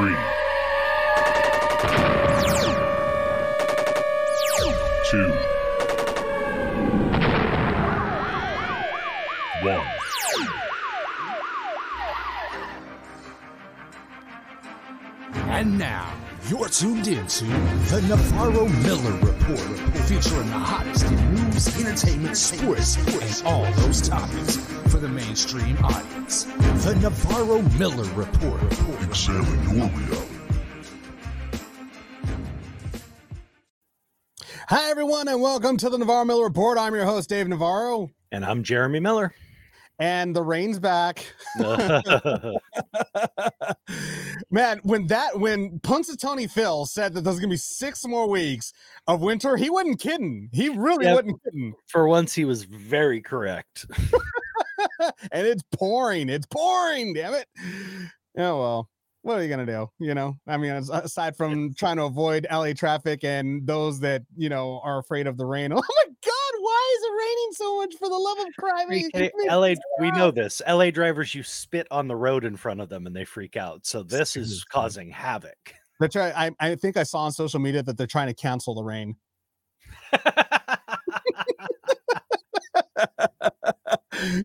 Three. Two. One. And now, you're tuned into the Navarro Miller Report, featuring the hottest in news, entertainment, sports, and all those topics for the mainstream audience. The Navarro Miller Report. Examine your reality. Hi, everyone, and welcome to the Navarro Miller Report. I'm your host, Dave Navarro, And I'm Jeremy Miller. and the rain's back. Man, when that when Punxsutawney Phil said that there's gonna be six more weeks of winter, he wasn't kidding. He really Yeah. wasn't kidding. For once, he was very correct. and it's pouring. It's pouring. Damn it. Yeah, well, what are you gonna do? You know, I mean, aside from trying to avoid LA traffic and those that you know are afraid of the rain. Oh my God, why is it raining so much? For the love of Christ! Freak- It hey, makes me LA, we know this. LA drivers, you spit on the road in front of them and they freak out. So this is causing havoc. They're trying. I, I think I saw on social media that they're trying to cancel the rain.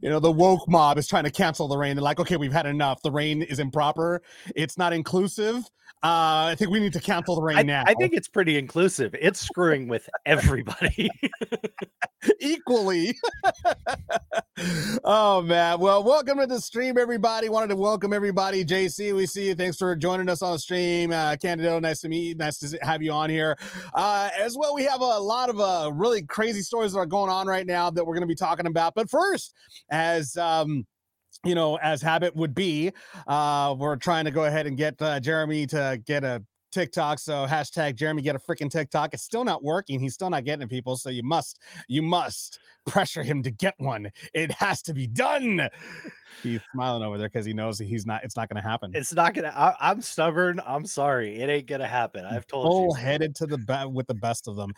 you know, the woke mob is trying to cancel the rain. They're like, okay, we've had enough. The rain is improper. It's not inclusive. Uh, I think we need to cancel the rain I, now. I think it's pretty inclusive. It's screwing with everybody. equally. oh man. Well, welcome to the stream, everybody. Wanted to welcome everybody. JC, we see you. Thanks for joining us on the stream. Uh Candido, nice to meet you. Nice to have you on here. Uh as well, we have a lot of uh really crazy stories that are going on right now that we're gonna be talking about. But first, as um you know, as habit would be, uh, we're trying to go ahead and get uh, Jeremy to get a TikTok. So hashtag Jeremy get a freaking TikTok. It's still not working. He's still not getting people. So you must, you must pressure him to get one. It has to be done. He's smiling over there because he knows he's not. It's not going to happen. it's not gonna. I, I'm stubborn. I'm sorry. It ain't gonna happen. I've told full you. so. headed to the be- with the best of them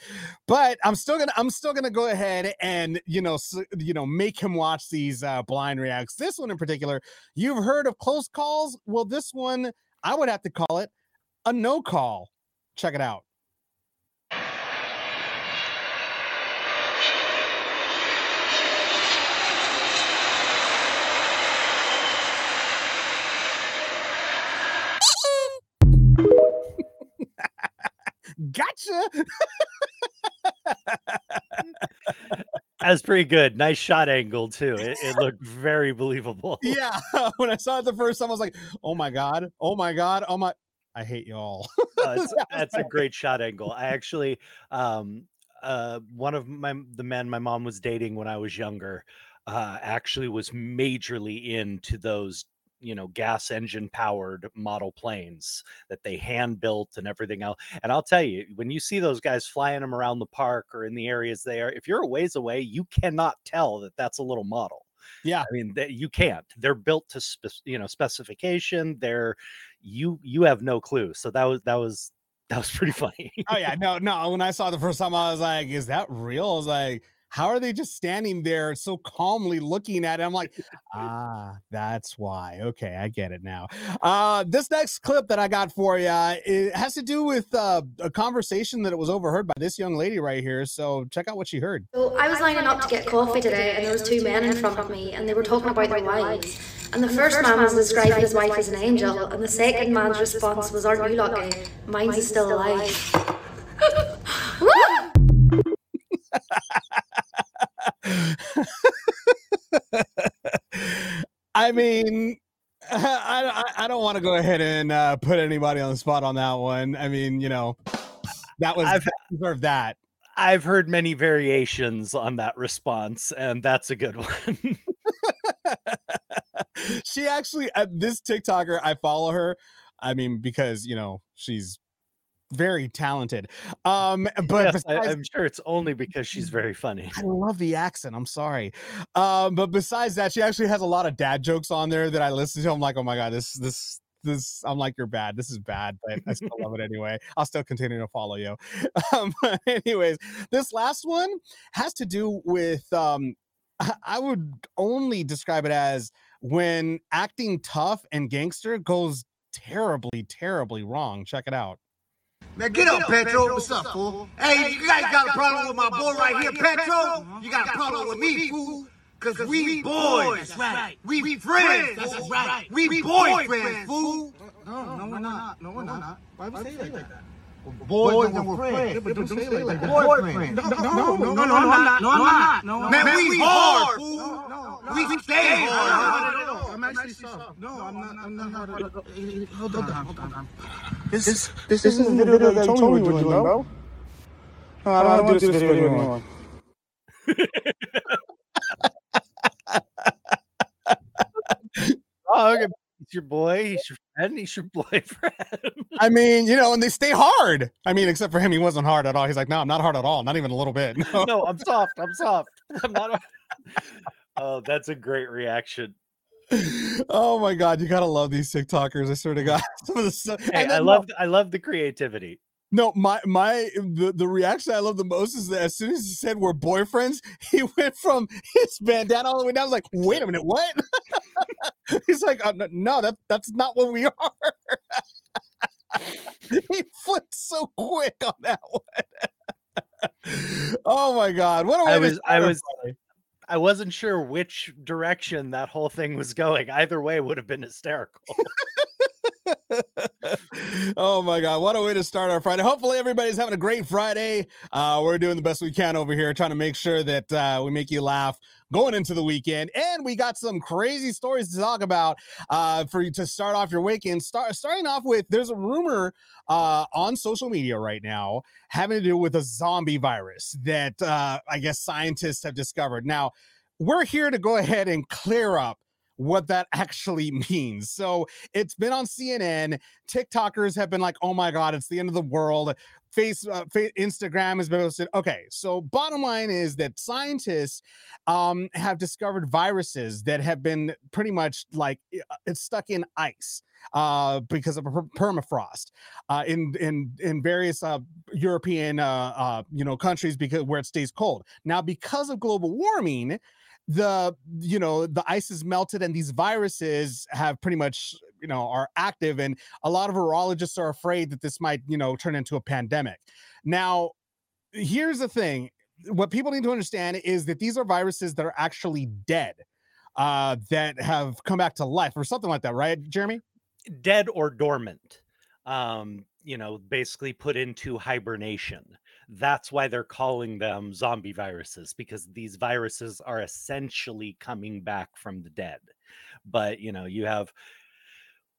but i'm still gonna i'm still gonna go ahead and you know s- you know make him watch these uh blind reacts this one in particular you've heard of close calls well this one i would have to call it a no call check it out gotcha That's pretty good. Nice shot angle too. It, it looked very believable. yeah when i saw it the first time i was like oh my god oh my god oh my i hate you all Uh, it's- that's a great shot angle. I actually, um, uh, one of my the men my mom was dating when I was younger, uh, actually was majorly into those, you know, gas engine powered model planes that they hand built and everything else. And I'll tell you, when you see those guys flying them around the park or in the areas they are, if you're a ways away, you cannot tell that that's a little model. Yeah. I mean, that you can't. They're built to spec- you know specification. They're you you have no clue. So that was that was that was pretty funny. oh yeah, no, no. When I saw the first time, I was like, "Is that real?" I was like, "How are they just standing there so calmly looking at it?" I'm like, "Ah, that's why." Okay, I get it now. Uh, this next clip that I got for you, it has to do with uh, a conversation that it was overheard by this young lady right here. So check out what she heard. So I was lining up to get coffee today, and there was two men in front of me, and they were talking about their wives. And the first man was describing his wife as an angel, and the second man's response was, "Aren't you lucky? Mine's is still alive." I mean, I I, I don't want to go ahead and uh, put anybody on the spot on that one. I mean, you know, that was I've- deserved that. I've heard many variations on that response, and that's a good one. she actually uh, this TikToker I follow her. I mean because you know she's very talented. Um, but Yes, I, besides I'm sure it's only because she's very funny. I love the accent. I'm sorry. Um, but besides that, she actually has a lot of dad jokes on there that I listen to. I'm like, oh my god, this this this. I'm like, you're bad. This is bad, but I still love it anyway. I'll still continue to follow you. Um, anyways, this last one has to do with. Um, I- I would only describe it as when acting tough and gangster goes terribly, terribly wrong. Check it out. Man, get up, Petro. What's up, fool? Hey, you guys got a problem with my boy right here, Petro? You got a problem with me, fool? Cause we boys. That's right. We be friends. That's right. We boyfriends, fool. No, no, we're not. No, we're not. Why would you say like that? Boys and we're friends. But don't say it like that. Boyfriend. No, no, no, no, I'm not. No, I'm not. No, Man, we hard, fool. We stay hard. I'm actually soft. No, I'm not. I'm not hard. Hold on, hold on. This, this, this isn't the video that Tony was doing, bro. No, I don't want to do this video anymore. Oh, okay. He's your boy. He's your friend. He's your boyfriend. I mean, you know, and they stay hard. I mean, except for him, he wasn't hard at all. He's like, no, I'm not hard at all. Not even a little bit. No. no, I'm soft. I'm soft. I'm not. oh, that's a great reaction. oh my god, you gotta love these TikTokers. I swear to God. Some of the stuff. Hey, I love. I love the creativity. No, my my the, the reaction I love the most is that as soon as he said we're boyfriends, he went from his bandana all the way down. I was like, wait a minute, what? He's like, uh, no, that that's not what we are. he flipped so quick on that one. oh my god, what a way I to was. I was. Friday. I wasn't sure which direction that whole thing was going. Either way would have been hysterical. oh my god what a way to start our friday hopefully everybody's having a great friday uh we're doing the best we can over here trying to make sure that uh we make you laugh going into the weekend and we got some crazy stories to talk about uh for you to start off your weekend start starting off with there's a rumor uh on social media right now having to do with a zombie virus that uh i guess scientists have discovered now we're here to go ahead and clear up what that actually means. So it's been on CNN. TikTokers have been like, "Oh my god, it's the end of the world." Face, uh, Instagram has been posted. Okay, so bottom line is that scientists um, have discovered viruses that have been pretty much like uh, it's stuck in ice uh, because of per- permafrost uh, in in in various uh, European uh, uh, you know countries because where it stays cold. Now, because of global warming, the you know the ice is melted and these viruses have pretty much you know are active and a lot of virologists are afraid that this might you know turn into a pandemic now here's the thing what people need to understand is that these are viruses that are actually dead uh that have come back to life or something like that right jeremy Dead or dormant. Um, you know, basically put into hibernation. That's why they're calling them zombie viruses because these viruses are essentially coming back from the dead. But you know, you have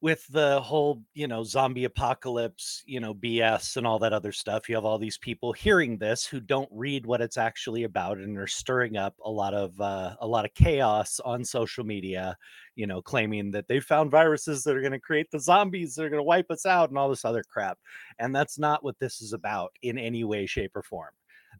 with the whole, you know, zombie apocalypse, you know, BS and all that other stuff, you have all these people hearing this who don't read what it's actually about and are stirring up a lot of uh, a lot of chaos on social media, you know, claiming that they found viruses that are going to create the zombies that are going to wipe us out and all this other crap. And that's not what this is about in any way, shape, or form.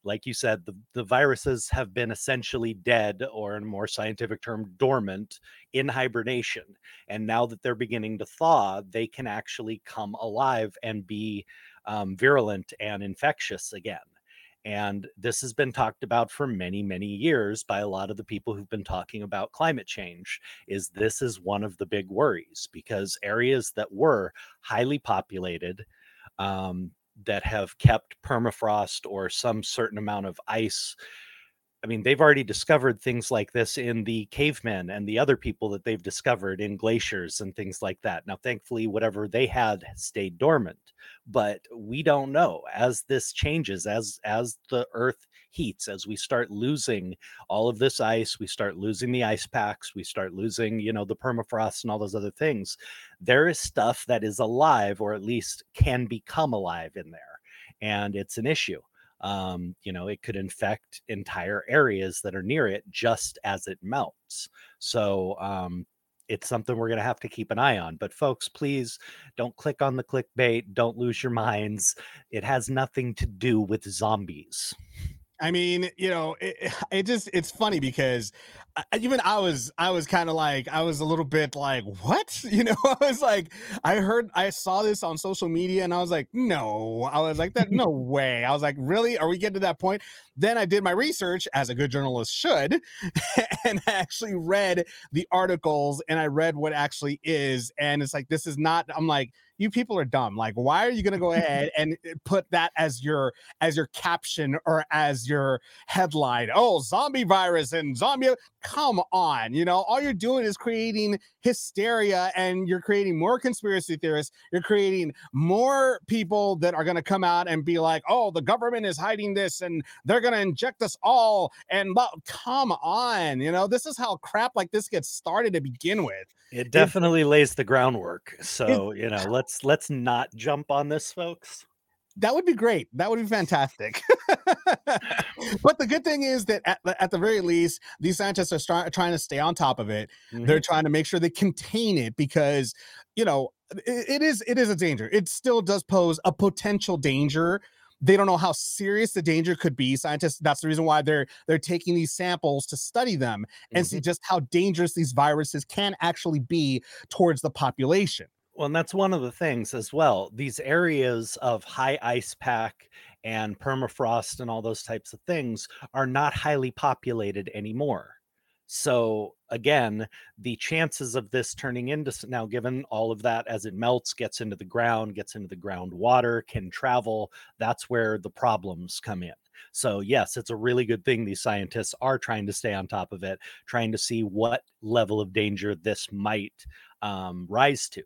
Like you said, the, the viruses have been essentially dead, or in more scientific term, dormant in hibernation. And now that they're beginning to thaw, they can actually come alive and be um, virulent and infectious again. And this has been talked about for many, many years by a lot of the people who've been talking about climate change. Is this is one of the big worries because areas that were highly populated, um, that have kept permafrost or some certain amount of ice. I mean, they've already discovered things like this in the cavemen and the other people that they've discovered in glaciers and things like that. Now, thankfully, whatever they had stayed dormant, but we don't know as this changes, as as the Earth heats, as we start losing all of this ice, we start losing the ice packs, we start losing, you know, the permafrost and all those other things. There is stuff that is alive, or at least can become alive in there, and it's an issue um, you know, it could infect entire areas that are near it just as it melts. So, um, it's something we're going to have to keep an eye on. But folks, please don't click on the clickbait. Don't lose your minds. It has nothing to do with zombies. I mean, you know, it, it just it's funny because I- even I was I was kind of like I was a little bit like what? You know I was like I heard I saw this on social media and I was like no. I was like that no way. I was like really? Are we getting to that point? Then I did my research as a good journalist should and I actually read the articles and I read what actually is and it's like this is not I'm like you people are dumb like why are you going to go ahead and uh, put that as your as your caption or as your headline oh zombie virus and zombie come on you know all you're doing is creating hysteria and you're creating more conspiracy theorists you're creating more people that are going to come out and be like oh the government is hiding this and they're going to inject us all and come on you know this is how crap like this gets started to begin with It definitely lays the groundwork. So, you know, let's let's not jump on this, folks. That would be great. That would be fantastic. but the good thing is that at, the- at the very least, these scientists are start, trying to stay on top of it. They're mm-hmm. trying to make sure they contain it because, you know, it, it is it is a danger. It still does pose a potential danger. They don't know how serious the danger could be. Scientists, that's the reason why they're they're taking these samples to study them and see mm-hmm. just how dangerous these viruses can actually be towards the population. Well, and that's one of the things as well. These areas of high ice pack and permafrost and all those types of things are not highly populated anymore. So, again, the chances of this turning into now, given all of that as it melts, gets into the ground, gets into the groundwater, can travel, that's where the problems come in. So, yes, it's a really good thing these scientists are trying to stay on top of it, trying to see what level of danger this might um, rise to.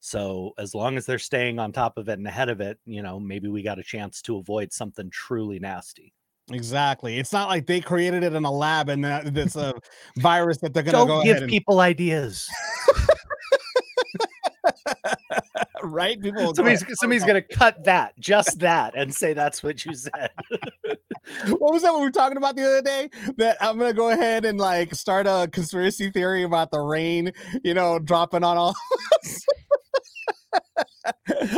So as long as they're staying on top of it and ahead of it, you know, maybe we got a chance to avoid something truly nasty. Exactly. It's not like they created it in a lab and that uh, it's a uh, virus that they're gonna Don't go give ahead and give people ideas. right. People will go Somebody's somebody's gonna cut that, just that, and say that's what you said. what was that we were talking about the other day? That I'm gonna go ahead and like start a conspiracy theory about the rain, you know, dropping on all.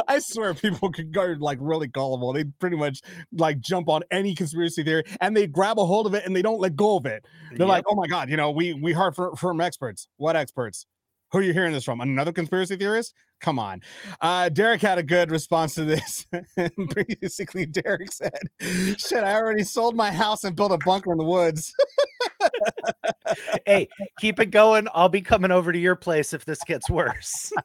I swear people could go like really gullible. They pretty much like jump on any conspiracy theory and they grab a hold of it and they don't let go of it. They're like, oh my god, you know, we we heard fr- from experts. What experts? Who are you hearing this from? Another conspiracy theorist? Come on. Uh, Derek had a good response to this. Basically, Derek said, Shit, I already sold my house and built a bunker in the woods. hey, keep it going. I'll be coming over to your place if this gets worse.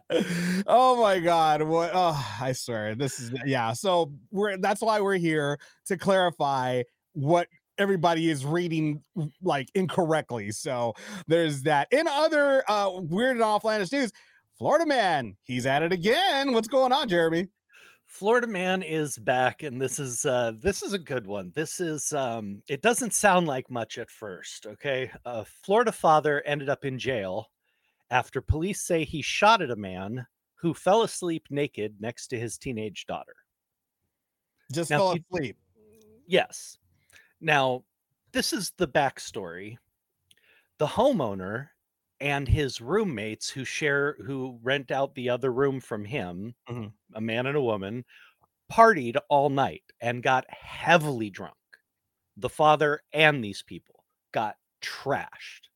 oh my god what oh i swear this is yeah so we're that's why we're here to clarify what everybody is reading like incorrectly so there's that in other uh weird and offlandish news florida man he's at it again what's going on jeremy Florida man is back, and this is uh this is a good one. This is um it doesn't sound like much at first, okay? A Florida father ended up in jail after police say he shot at a man who fell asleep naked next to his teenage daughter. just Now, fell asleep Yes. Now, this is the backstory. The homeowner and his roommates who share who rent out the other room from him, Mhm. a man and a woman, partied all night and got heavily drunk. The father and these people got trashed.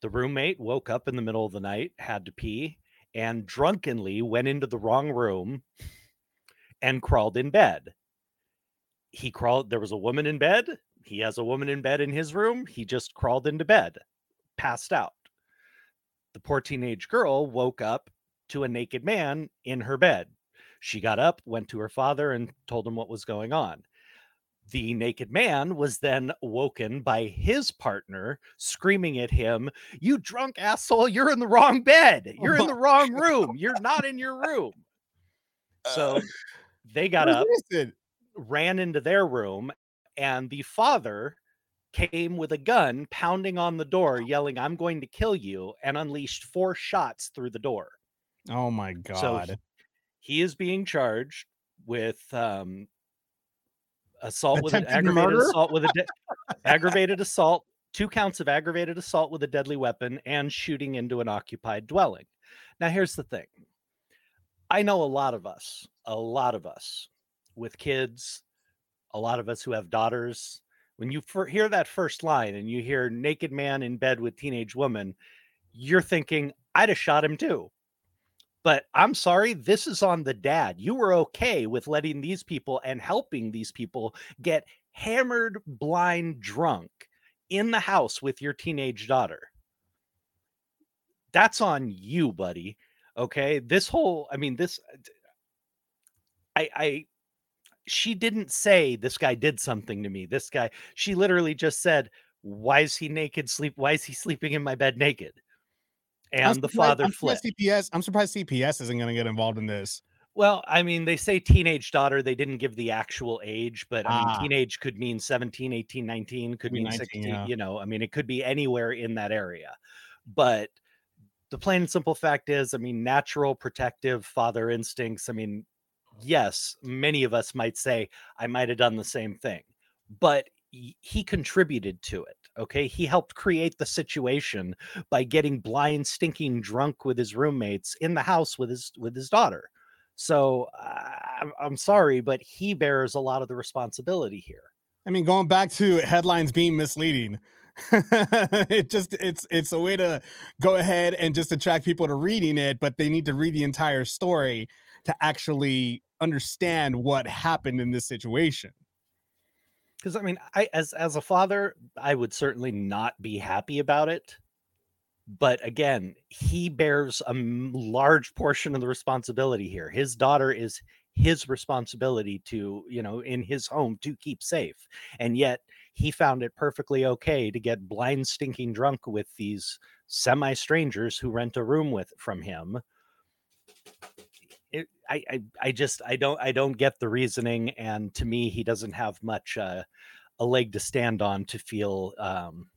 The roommate woke up in the middle of the night, had to pee, and drunkenly went into the wrong room and crawled in bed. He crawled there was a woman in bed he has a woman in bed in his room he just crawled into bed passed out. The poor teenage girl woke up to a naked man in her bed. She got up went to her father and told him what was going on the naked man was then woken by his partner screaming at him you drunk asshole you're in the wrong bed you're in the wrong room you're not in your room. So they got up ran into their room and the father came with a gun pounding on the door yelling i'm going to kill you and unleashed four shots through the door. Oh my God. so god. he is being charged with um assault with an aggravated murder? assault with a de- aggravated assault two counts of aggravated assault with a deadly weapon and shooting into an occupied dwelling. Now, here's the thing I know a lot of us, a lot of us with kids, a lot of us who have daughters. When you hear that first line and you hear naked man in bed with teenage woman, you're thinking, I'd have shot him too. But I'm sorry, this is on the dad. You were okay with letting these people and helping these people get hammered, blind, drunk in the house with your teenage daughter. That's on you, buddy. Okay. This whole, I mean, this, uh, I, I, she didn't say this guy did something to me. This guy, she literally just said, Why is he naked? Sleep, why is he sleeping in my bed naked? And the father I'm surprised CPS. I'm surprised CPS isn't going to get involved in this. Well, I mean, they say teenage daughter. They didn't give the actual age, but I mean, Ah. teenage could mean 17, 18, 19, could mean 19, 16, yeah. you know, I mean, it could be anywhere in that area. But the plain and simple fact is, I mean, natural protective father instincts. I mean, yes, many of us might say, I might have done the same thing, but he contributed to it. Okay. He helped create the situation by getting blind, stinking drunk with his roommates in the house with his with his daughter. So uh, I'm, I'm sorry, but he bears a lot of the responsibility here. I mean, going back to headlines being misleading, it just it's it's a way to go ahead and just attract people to reading it, but they need to read the entire story to actually understand what happened in this situation. Because I mean, I as as a father, I would certainly not be happy about it. But again, he bears a large portion of the responsibility here. His daughter is his responsibility to, you know, in his home to keep safe. And yet he found it perfectly okay to get blind, stinking drunk with these semi strangers who rent a room with from him. I, I, I just, I don't, I don't get the reasoning. And to me, he doesn't have much, uh, a leg to stand on to feel, um,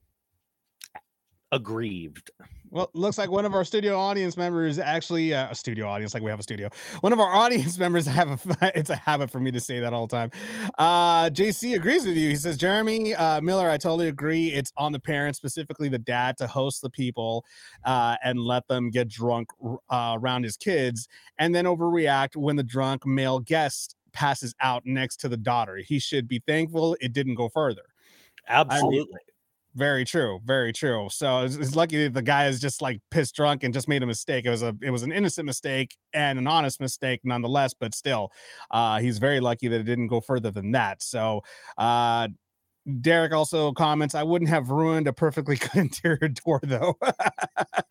aggrieved. Well, looks like one of our studio audience members actually uh, a studio audience, like we have a studio. One of our audience members have a it's a habit for me to say that all the time. Uh, JC agrees with you. He says, Jeremy uh, Miller, I totally agree. It's on the parents, specifically the dad, to host the people uh, and let them get drunk uh, around his kids, and then overreact when the drunk male guest passes out next to the daughter. He should be thankful it didn't go further. Absolutely. Very true. Very true. So it's, it's lucky that the guy is just like pissed drunk and just made a mistake. It was a it was an innocent mistake and an honest mistake nonetheless, but still, uh, he's very lucky that it didn't go further than that. So uh Derek also comments, I wouldn't have ruined a perfectly good interior door though.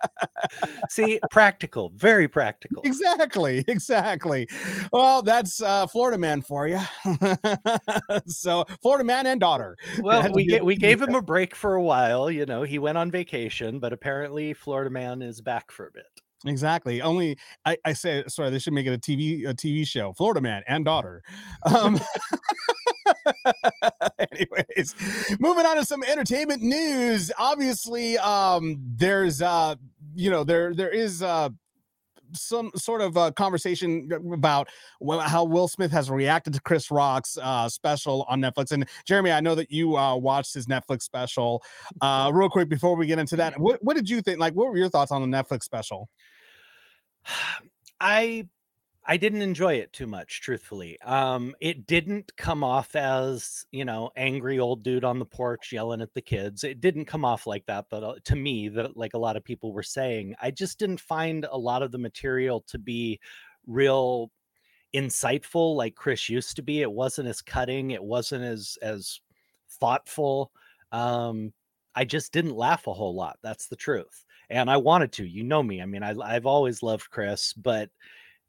See, practical, very practical. exactly, exactly. Well, that's uh Florida man for you. so Florida man and daughter. Well, we get, we gave him a break for a while. You know, he went on vacation, but apparently Florida man is back for a bit. Exactly. Only I, I say sorry, they should make it a TV a TV show. Florida man and daughter. Um anyways, moving on to some entertainment news. Obviously, um there's uh you know there there is uh some sort of uh, conversation about wh- how Will Smith has reacted to Chris Rock's uh, special on Netflix. And Jeremy, I know that you uh, watched his Netflix special. Uh, real quick before we get into that, what, what did you think? Like, what were your thoughts on the Netflix special? I I didn't enjoy it too much, truthfully. Um, it didn't come off as you know angry old dude on the porch yelling at the kids. It didn't come off like that, but uh, to me, that like a lot of people were saying, I just didn't find a lot of the material to be real insightful like Chris used to be. It wasn't as cutting. It wasn't as as thoughtful. Um, I just didn't laugh a whole lot. That's the truth. And I wanted to. You know me. I mean, I, I've always loved Chris, but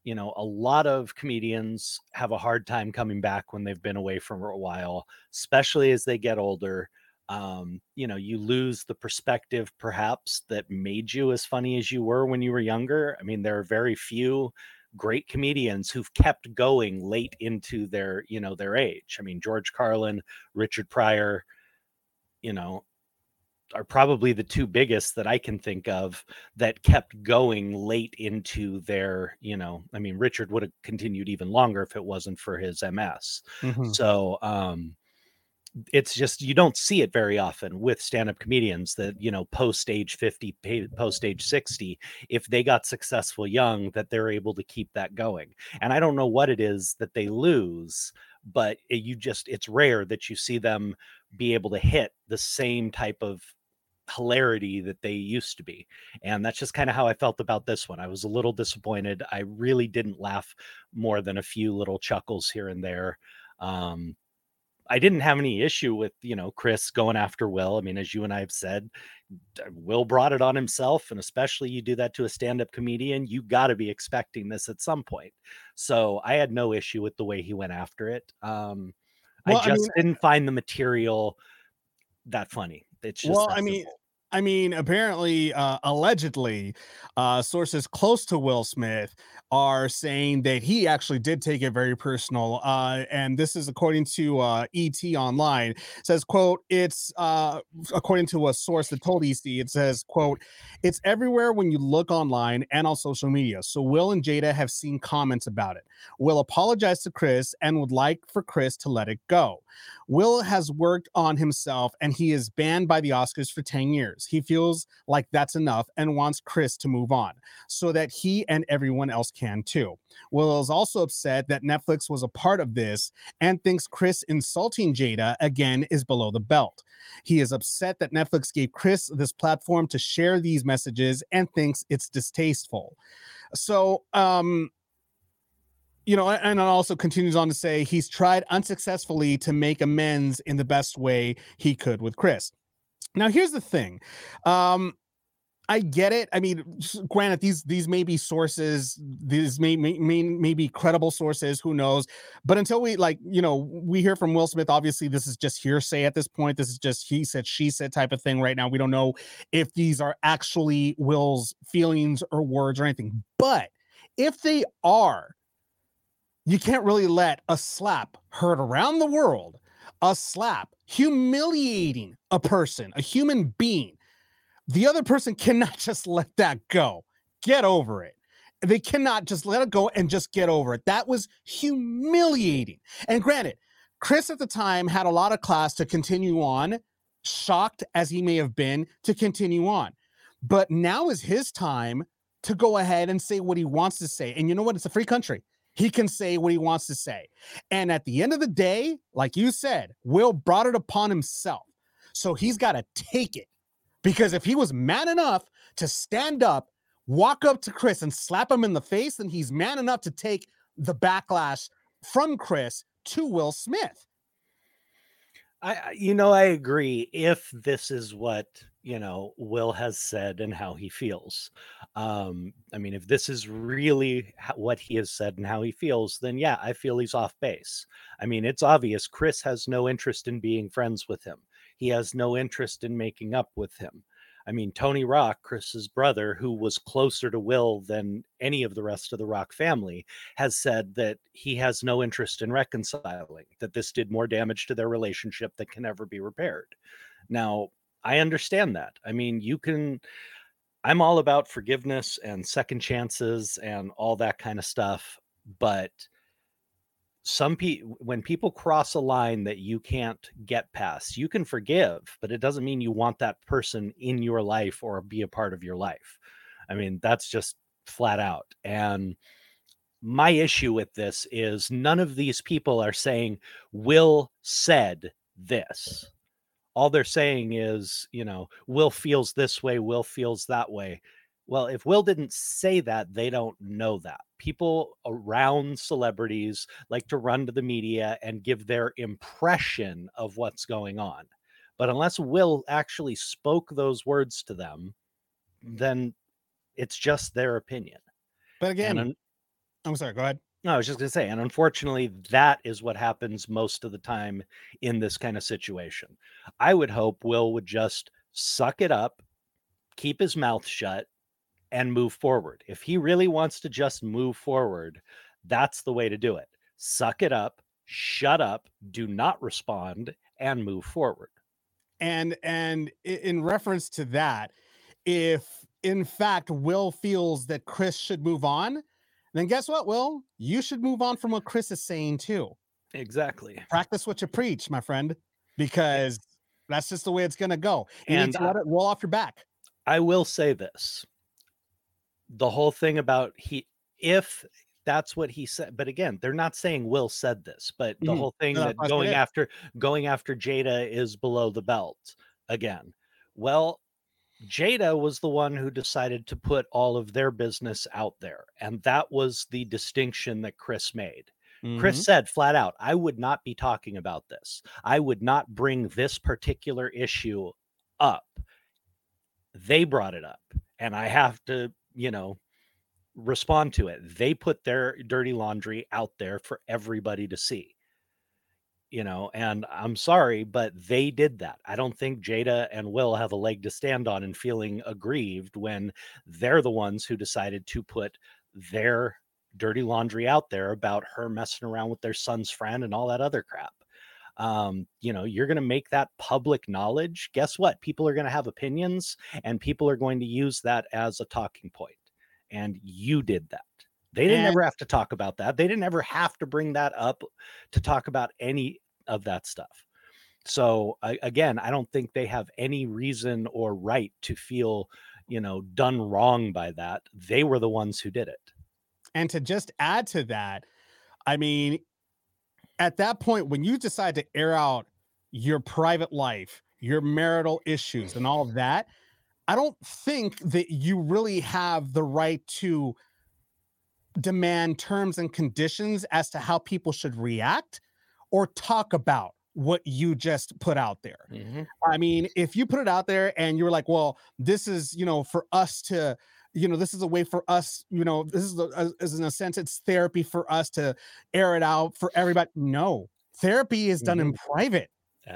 you know, a lot of comedians have a hard time coming back when they've been away from a while, especially as they get older. Um, you know, you lose the perspective perhaps that made you as funny as you were when you were younger. I mean, there are very few great comedians who've kept going late into their, you know, their age. I mean, George Carlin, Richard Pryor, you know, are probably the two biggest that I can think of that kept going late into their, you know, I mean, Richard would have continued even longer if it wasn't for his MS. Mhm. So, um, it's just you don't see it very often with stand-up comedians that you know post age 50 pa- post age 60 if they got successful young that they're able to keep that going and i don't know what it is that they lose but you just it's rare that you see them be able to hit the same type of hilarity that they used to be and that's just kind of how i felt about this one i was a little disappointed i really didn't laugh more than a few little chuckles here and there um I didn't have any issue with, you know, Chris going after Will. I mean, as you and I have said, Will brought it on himself. And especially you do that to a stand up comedian, you got to be expecting this at some point. So I had no issue with the way he went after it. Um, Well, I I just mean- didn't find the material that funny. It's just well, I mean. I mean, apparently, uh, allegedly, uh, sources close to Will Smith are saying that he actually did take it very personal. Uh, and this is according to uh, ET Online. It says, "quote It's uh, according to a source that told ET. It says, quote It's everywhere when you look online and on social media. So Will and Jada have seen comments about it. Will apologized to Chris and would like for Chris to let it go. Will has worked on himself and he is banned by the Oscars for 10 years. He feels like that's enough and wants Chris to move on so that he and everyone else can too. Will is also upset that Netflix was a part of this and thinks Chris insulting Jada again is below the belt. He is upset that Netflix gave Chris this platform to share these messages and thinks it's distasteful. So, um, you know, and also continues on to say he's tried unsuccessfully to make amends in the best way he could with Chris. Now, here's the thing. Um, I get it. I mean, granted, these these may be sources, these may, may may may be credible sources. Who knows? But until we like, you know, we hear from Will Smith. Obviously, this is just hearsay at this point. This is just he said, she said type of thing. Right now, we don't know if these are actually Will's feelings or words or anything. But if they are, you can't really let a slap heard around the world, a slap humiliating a person, a human being. The other person cannot just let that go. Get over it. They cannot just let it go and just get over it. That was humiliating. And granted, Chris at the time had a lot of class to continue on, shocked as he may have been to continue on. But now is his time to go ahead and say what he wants to say. And you know what? It's a free country. He can say what he wants to say. And at the end of the day, like you said, Will brought it upon himself. So he's got to take it. Because if he was man enough to stand up, walk up to Chris and slap him in the face, then he's man enough to take the backlash from Chris to Will Smith. I, you know, I agree. If this is what you know Will has said and how he feels, um, I mean, if this is really what he has said and how he feels, then yeah, I feel he's off base. I mean, it's obvious Chris has no interest in being friends with him. He has no interest in making up with him. I mean, Tony Rock, Chris's brother, who was closer to Will than any of the rest of the Rock family, has said that he has no interest in reconciling, that this did more damage to their relationship that can never be repaired. Now, I understand that. I mean, you can, I'm all about forgiveness and second chances and all that kind of stuff. But some people, when people cross a line that you can't get past, you can forgive, but it doesn't mean you want that person in your life or be a part of your life. I mean, that's just flat out. And my issue with this is none of these people are saying will said this all they're saying is you know will feels this way will feels that way. Well if will didn't say that they don't know that. People around celebrities like to run to the media and give their impression of what's going on. But unless will actually spoke those words to them then it's just their opinion. But again, un- I'm sorry, go ahead. No, I was just going to say, and unfortunately, that is what happens most of the time in this kind of situation. I would hope Will would just suck it up, keep his mouth shut, and move forward. If he really wants to just move forward, that's the way to do it. Suck it up, shut up, do not respond, and move forward. and and in reference to that if in fact will feels that chris should move on then guess what will you should move on from what chris is saying too Exactly. practice what you preach my friend because that's just the way it's going to go. You need And to let it roll off your back. I will say this. The whole thing about he if that's what he said, but again, they're not saying Will said this, but the Mhm. whole thing No, that going after going after Jada is below the belt again. Well, Jada was the one who decided to put all of their business out there, and that was the distinction that Chris made. Chris Mhm. said flat out, I would not be talking about this. I would not bring this particular issue up. They brought it up, and I have to, you know, respond to it. They put their dirty laundry out there for everybody to see. You know, and I'm sorry, but they did that. I don't think Jada and Will have a leg to stand on in feeling aggrieved when they're the ones who decided to put their dirty laundry out there about her messing around with their son's friend and all that other crap. Um, you know, you're going to make that public knowledge. Guess what? People are going to have opinions and people are going to use that as a talking point. And you did that. They didn't And- ever have to talk about that. They didn't ever have to bring that up to talk about any of that stuff. So I, again, I don't think they have any reason or right to feel, you know, done wrong by that. They were the ones who did it. And to just add to that, I mean, at that point, when you decide to air out your private life, your marital issues, and all of that, I don't think that you really have the right to demand terms and conditions as to how people should react or talk about what you just put out there. Mm-hmm. I mean, if you put it out there and you're like, well, this is, you know, for us to, you know, this is a way for us, you know, this is, a, as in a sense, it's therapy for us to air it out for everybody. No, therapy is done in mm-hmm. private.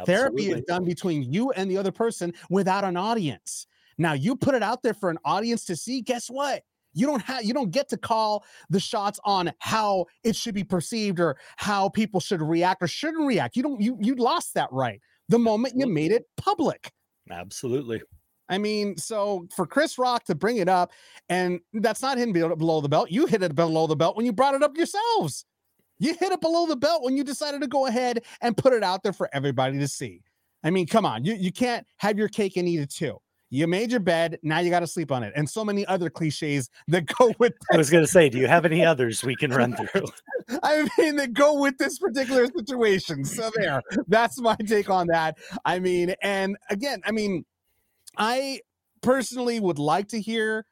Therapy is done between you and the other person without an audience. Now you put it out there for an audience to see. Guess what? You don't have you don't get to call the shots on how it should be perceived or how people should react or shouldn't react. You don't you you lost that right the moment you made it public. Absolutely. I mean, so for Chris Rock to bring it up, and that's not him below below the belt. You hit it below the belt when you brought it up yourselves. You hit it below the belt when you decided to go ahead and put it out there for everybody to see. I mean, come on, you, you can't have your cake and eat it too. You made your bed, now you got to sleep on it, and so many other cliches that go with I was going to say, do you have any others we can run through? I mean, that go with this particular situation. So there, that's my take on that. I mean, and again, I mean, I personally would like to hear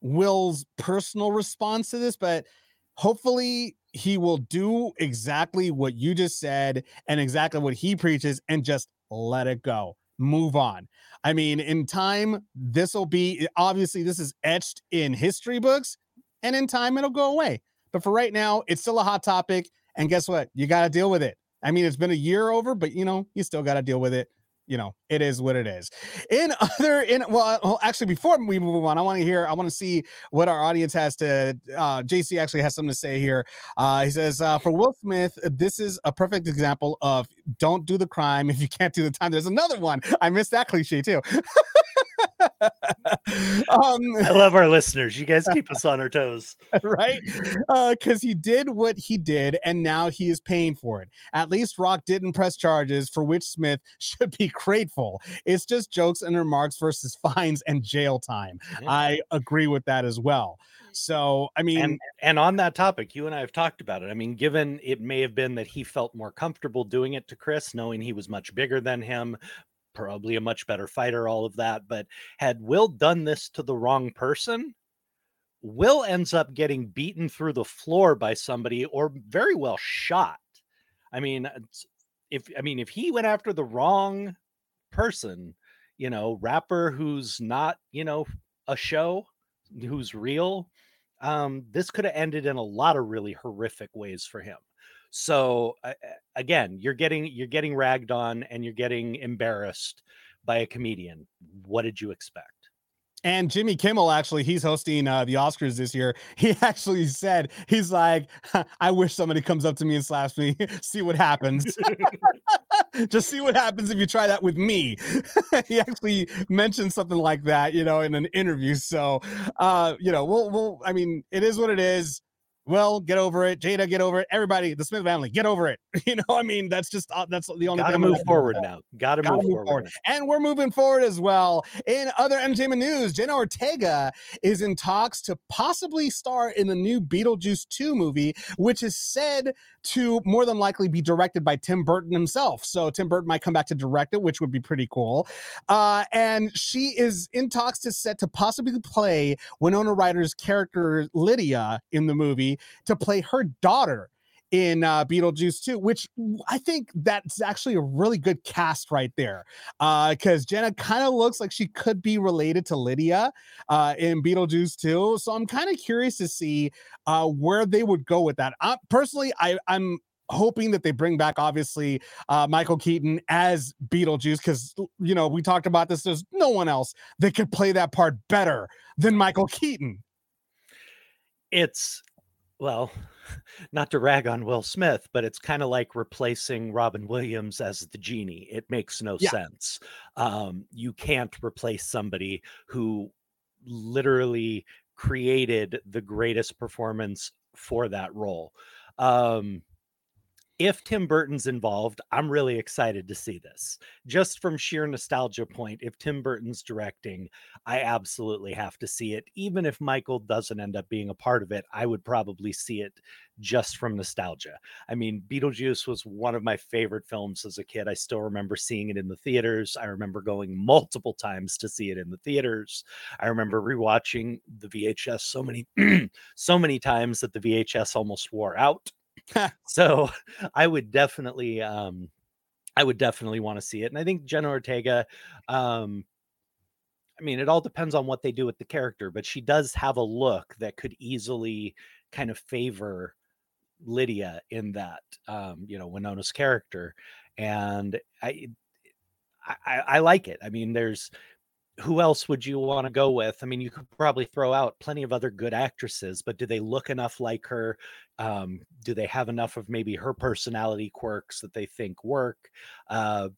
Will's personal response to this, but hopefully he will do exactly what you just said and exactly what he preaches and just let it go. Move on. I mean, in time, this will be obviously this is etched in history books, and in time it'll go away. But for right now, it's still a hot topic. And guess what? You got to deal with it. I mean, it's been a year over, but you know, you still got to deal with it. You know, it is what it is. In other, in well, well, actually, before we move on, I want to hear, I want to see what our audience has to. Uh, JC actually has something to say here. Uh, he says, uh, for Will Smith, this is a perfect example of don't do the crime if you can't do the time. There's another one. I missed that cliche too. um, I love our listeners. You guys keep us on our toes. right? Because he did what he did, and now he is paying for it. At least Rock didn't press charges for which Smith should be grateful. It's just jokes and remarks versus fines and jail time. Yeah. I agree with that as well. So, I mean, and and on that topic, you and I have talked about it. I mean, given it may have been that he felt more comfortable doing it to Chris, knowing he was much bigger than him, probably a much better fighter, all of that. But had Will done this to the wrong person, Will ends up getting beaten through the floor by somebody or very well shot. I mean, if I mean if he went after the wrong person, you know, rapper who's not, you know, a show, who's real, um, this could have ended in a lot of really horrific ways for him. So uh, again, you're getting you're getting ragged on and you're getting embarrassed by a comedian. What did you expect? And Jimmy Kimmel actually, he's hosting uh, the Oscars this year. He actually said, he's like, I wish somebody comes up to me and slaps me, see what happens. Just see what happens if you try that with me. he actually mentioned something like that, you know, in an interview. So, uh, you know, we'll, we'll, I mean, it is what it is. Will, get over it. Jada, get over it. Everybody, the Smith family, get over it. You know, I mean, that's just uh, that's the only. Got to move forward now. Got to Gotta move, forward. forward. And we're moving forward as well. In other entertainment news, Jenna Ortega is in talks to possibly star in the new Beetlejuice 2 movie, which is said to more than likely be directed by Tim Burton himself. So Tim Burton might come back to direct it, which would be pretty cool. Uh, and she is in talks to set to possibly play Winona Ryder's character Lydia in the movie to play her daughter in uh, Beetlejuice 2, which I think that's actually a really good cast right there. Because Jenna kind of looks like she could be related to Lydia uh, in Beetlejuice 2. So I'm kind of curious to see uh, where they would go with that. I, personally, I, I'm hoping that they bring back obviously uh, Michael Keaton as Beetlejuice because you know we talked about this. There's no one else that could play that part better than Michael Keaton. It's well, not to rag on Will Smith, but it's kind of like replacing Robin Williams as the genie. It makes no Yeah. sense. Um, you can't replace somebody who literally created the greatest performance for that role. Um, if Tim Burton's involved, I'm really excited to see this. Just from sheer nostalgia point, if Tim Burton's directing, I absolutely have to see it. Even if Michael doesn't end up being a part of it, I would probably see it just from nostalgia. I mean, Beetlejuice was one of my favorite films as a kid. I still remember seeing it in the theaters. I remember going multiple times to see it in the theaters. I remember rewatching the VHS so many so many times that the VHS almost wore out. so I would definitely um I would definitely want to see it. And I think Jenna Ortega um I mean, it all depends on what they do with the character, but she does have a look that could easily kind of favor Lydia in that, um, you know, Winona's character. And I, I, I- like it. I mean, there's who else would you want to go with? I mean, you could probably throw out plenty of other good actresses, but do they look enough like her? Um, do they have enough of maybe her personality quirks that they think work? Uh,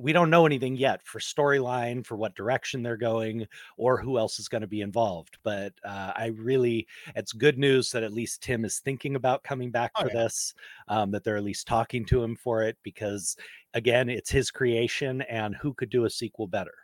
we don't know anything yet for storyline, for what direction they're going, or who else is going to be involved. But uh, I really, it's good news that at least Tim is thinking about coming back Oh, for yeah. this, um, that they're at least talking to him for it, because again, it's his creation, and who could do a sequel better?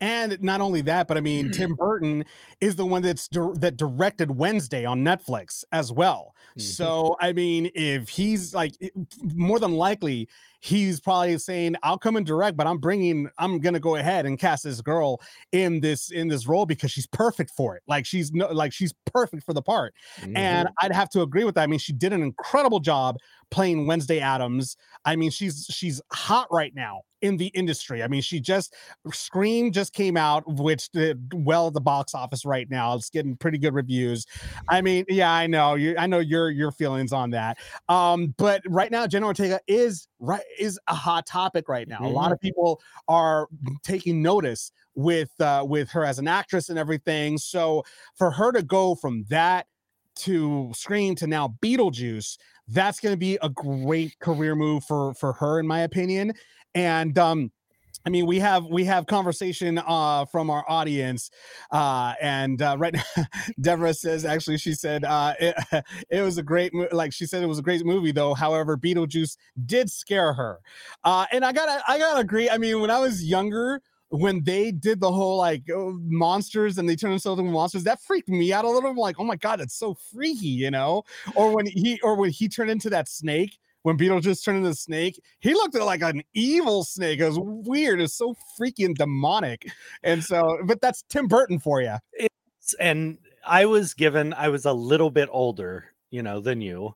And not only that, but I mean, Tim Burton is the one that's dir- that directed Wednesday on Netflix as well. Mhm. So I mean, if he's like, more than likely, he's probably saying, "I'll come and direct, but I'm bringing, I'm gonna go ahead and cast this girl in this in this role because she's perfect for it. Like she's no, like she's perfect for the part." And I'd have to agree with that. I mean, she did an incredible job playing Wednesday Addams. I mean, she's she's hot right now in the industry. I mean, she just Scream just came out, which did well at the box office right now. It's getting pretty good reviews. I mean, yeah, I know you. I know your your feelings on that. Um, but right now, Jenna Ortega is right is a hot topic right now. A lot of people are taking notice with uh, with her as an actress and everything. So for her to go from that to Scream to now Beetlejuice, that's going to be a great career move for for her, in my opinion. And um, I mean, we have we have conversation uh from our audience, uh, and uh, right now, Deborah says actually she said uh, it, it was a great mo- like she said it was a great movie though. However, Beetlejuice did scare her, uh, and I gotta I gotta agree. I mean, when I was younger, when they did the whole like oh, monsters and they turned themselves into monsters, that freaked me out a little. I'm like, oh my god, that's so freaky, you know? Or when he or when he turned into that snake, when Beetlejuice turned into a snake, he looked like an evil snake. It was weird. It's so freaky and demonic. And so, but that's Tim Burton for you. S- and I was given I was a little bit older, you know, than you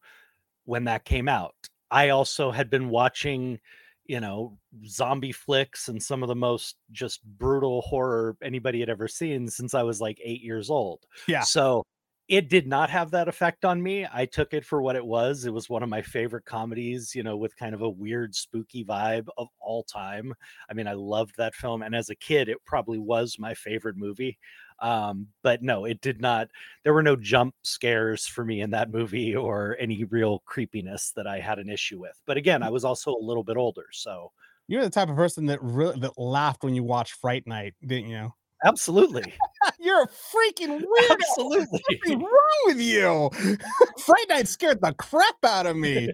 when that came out. I also had been watching, you know, zombie flicks and some of the most just brutal horror anybody had ever seen since I was like 8 years old. Yeah. So it did not have that effect on me. I took it for what it was. It was one of my favorite comedies, you know, with kind of a weird, spooky vibe of all time. I mean, I loved that film. And as a kid, it probably was my favorite movie. Um, but no, it did not. There were no jump scares for me in that movie or any real creepiness that I had an issue with. But again, I was also a little bit older. So You're the type of person that really that laughed when you watched Fright Night, didn't you? Absolutely, You're a freaking weirdo. absolutely. What's wrong with you? Fright Night scared the crap out of me.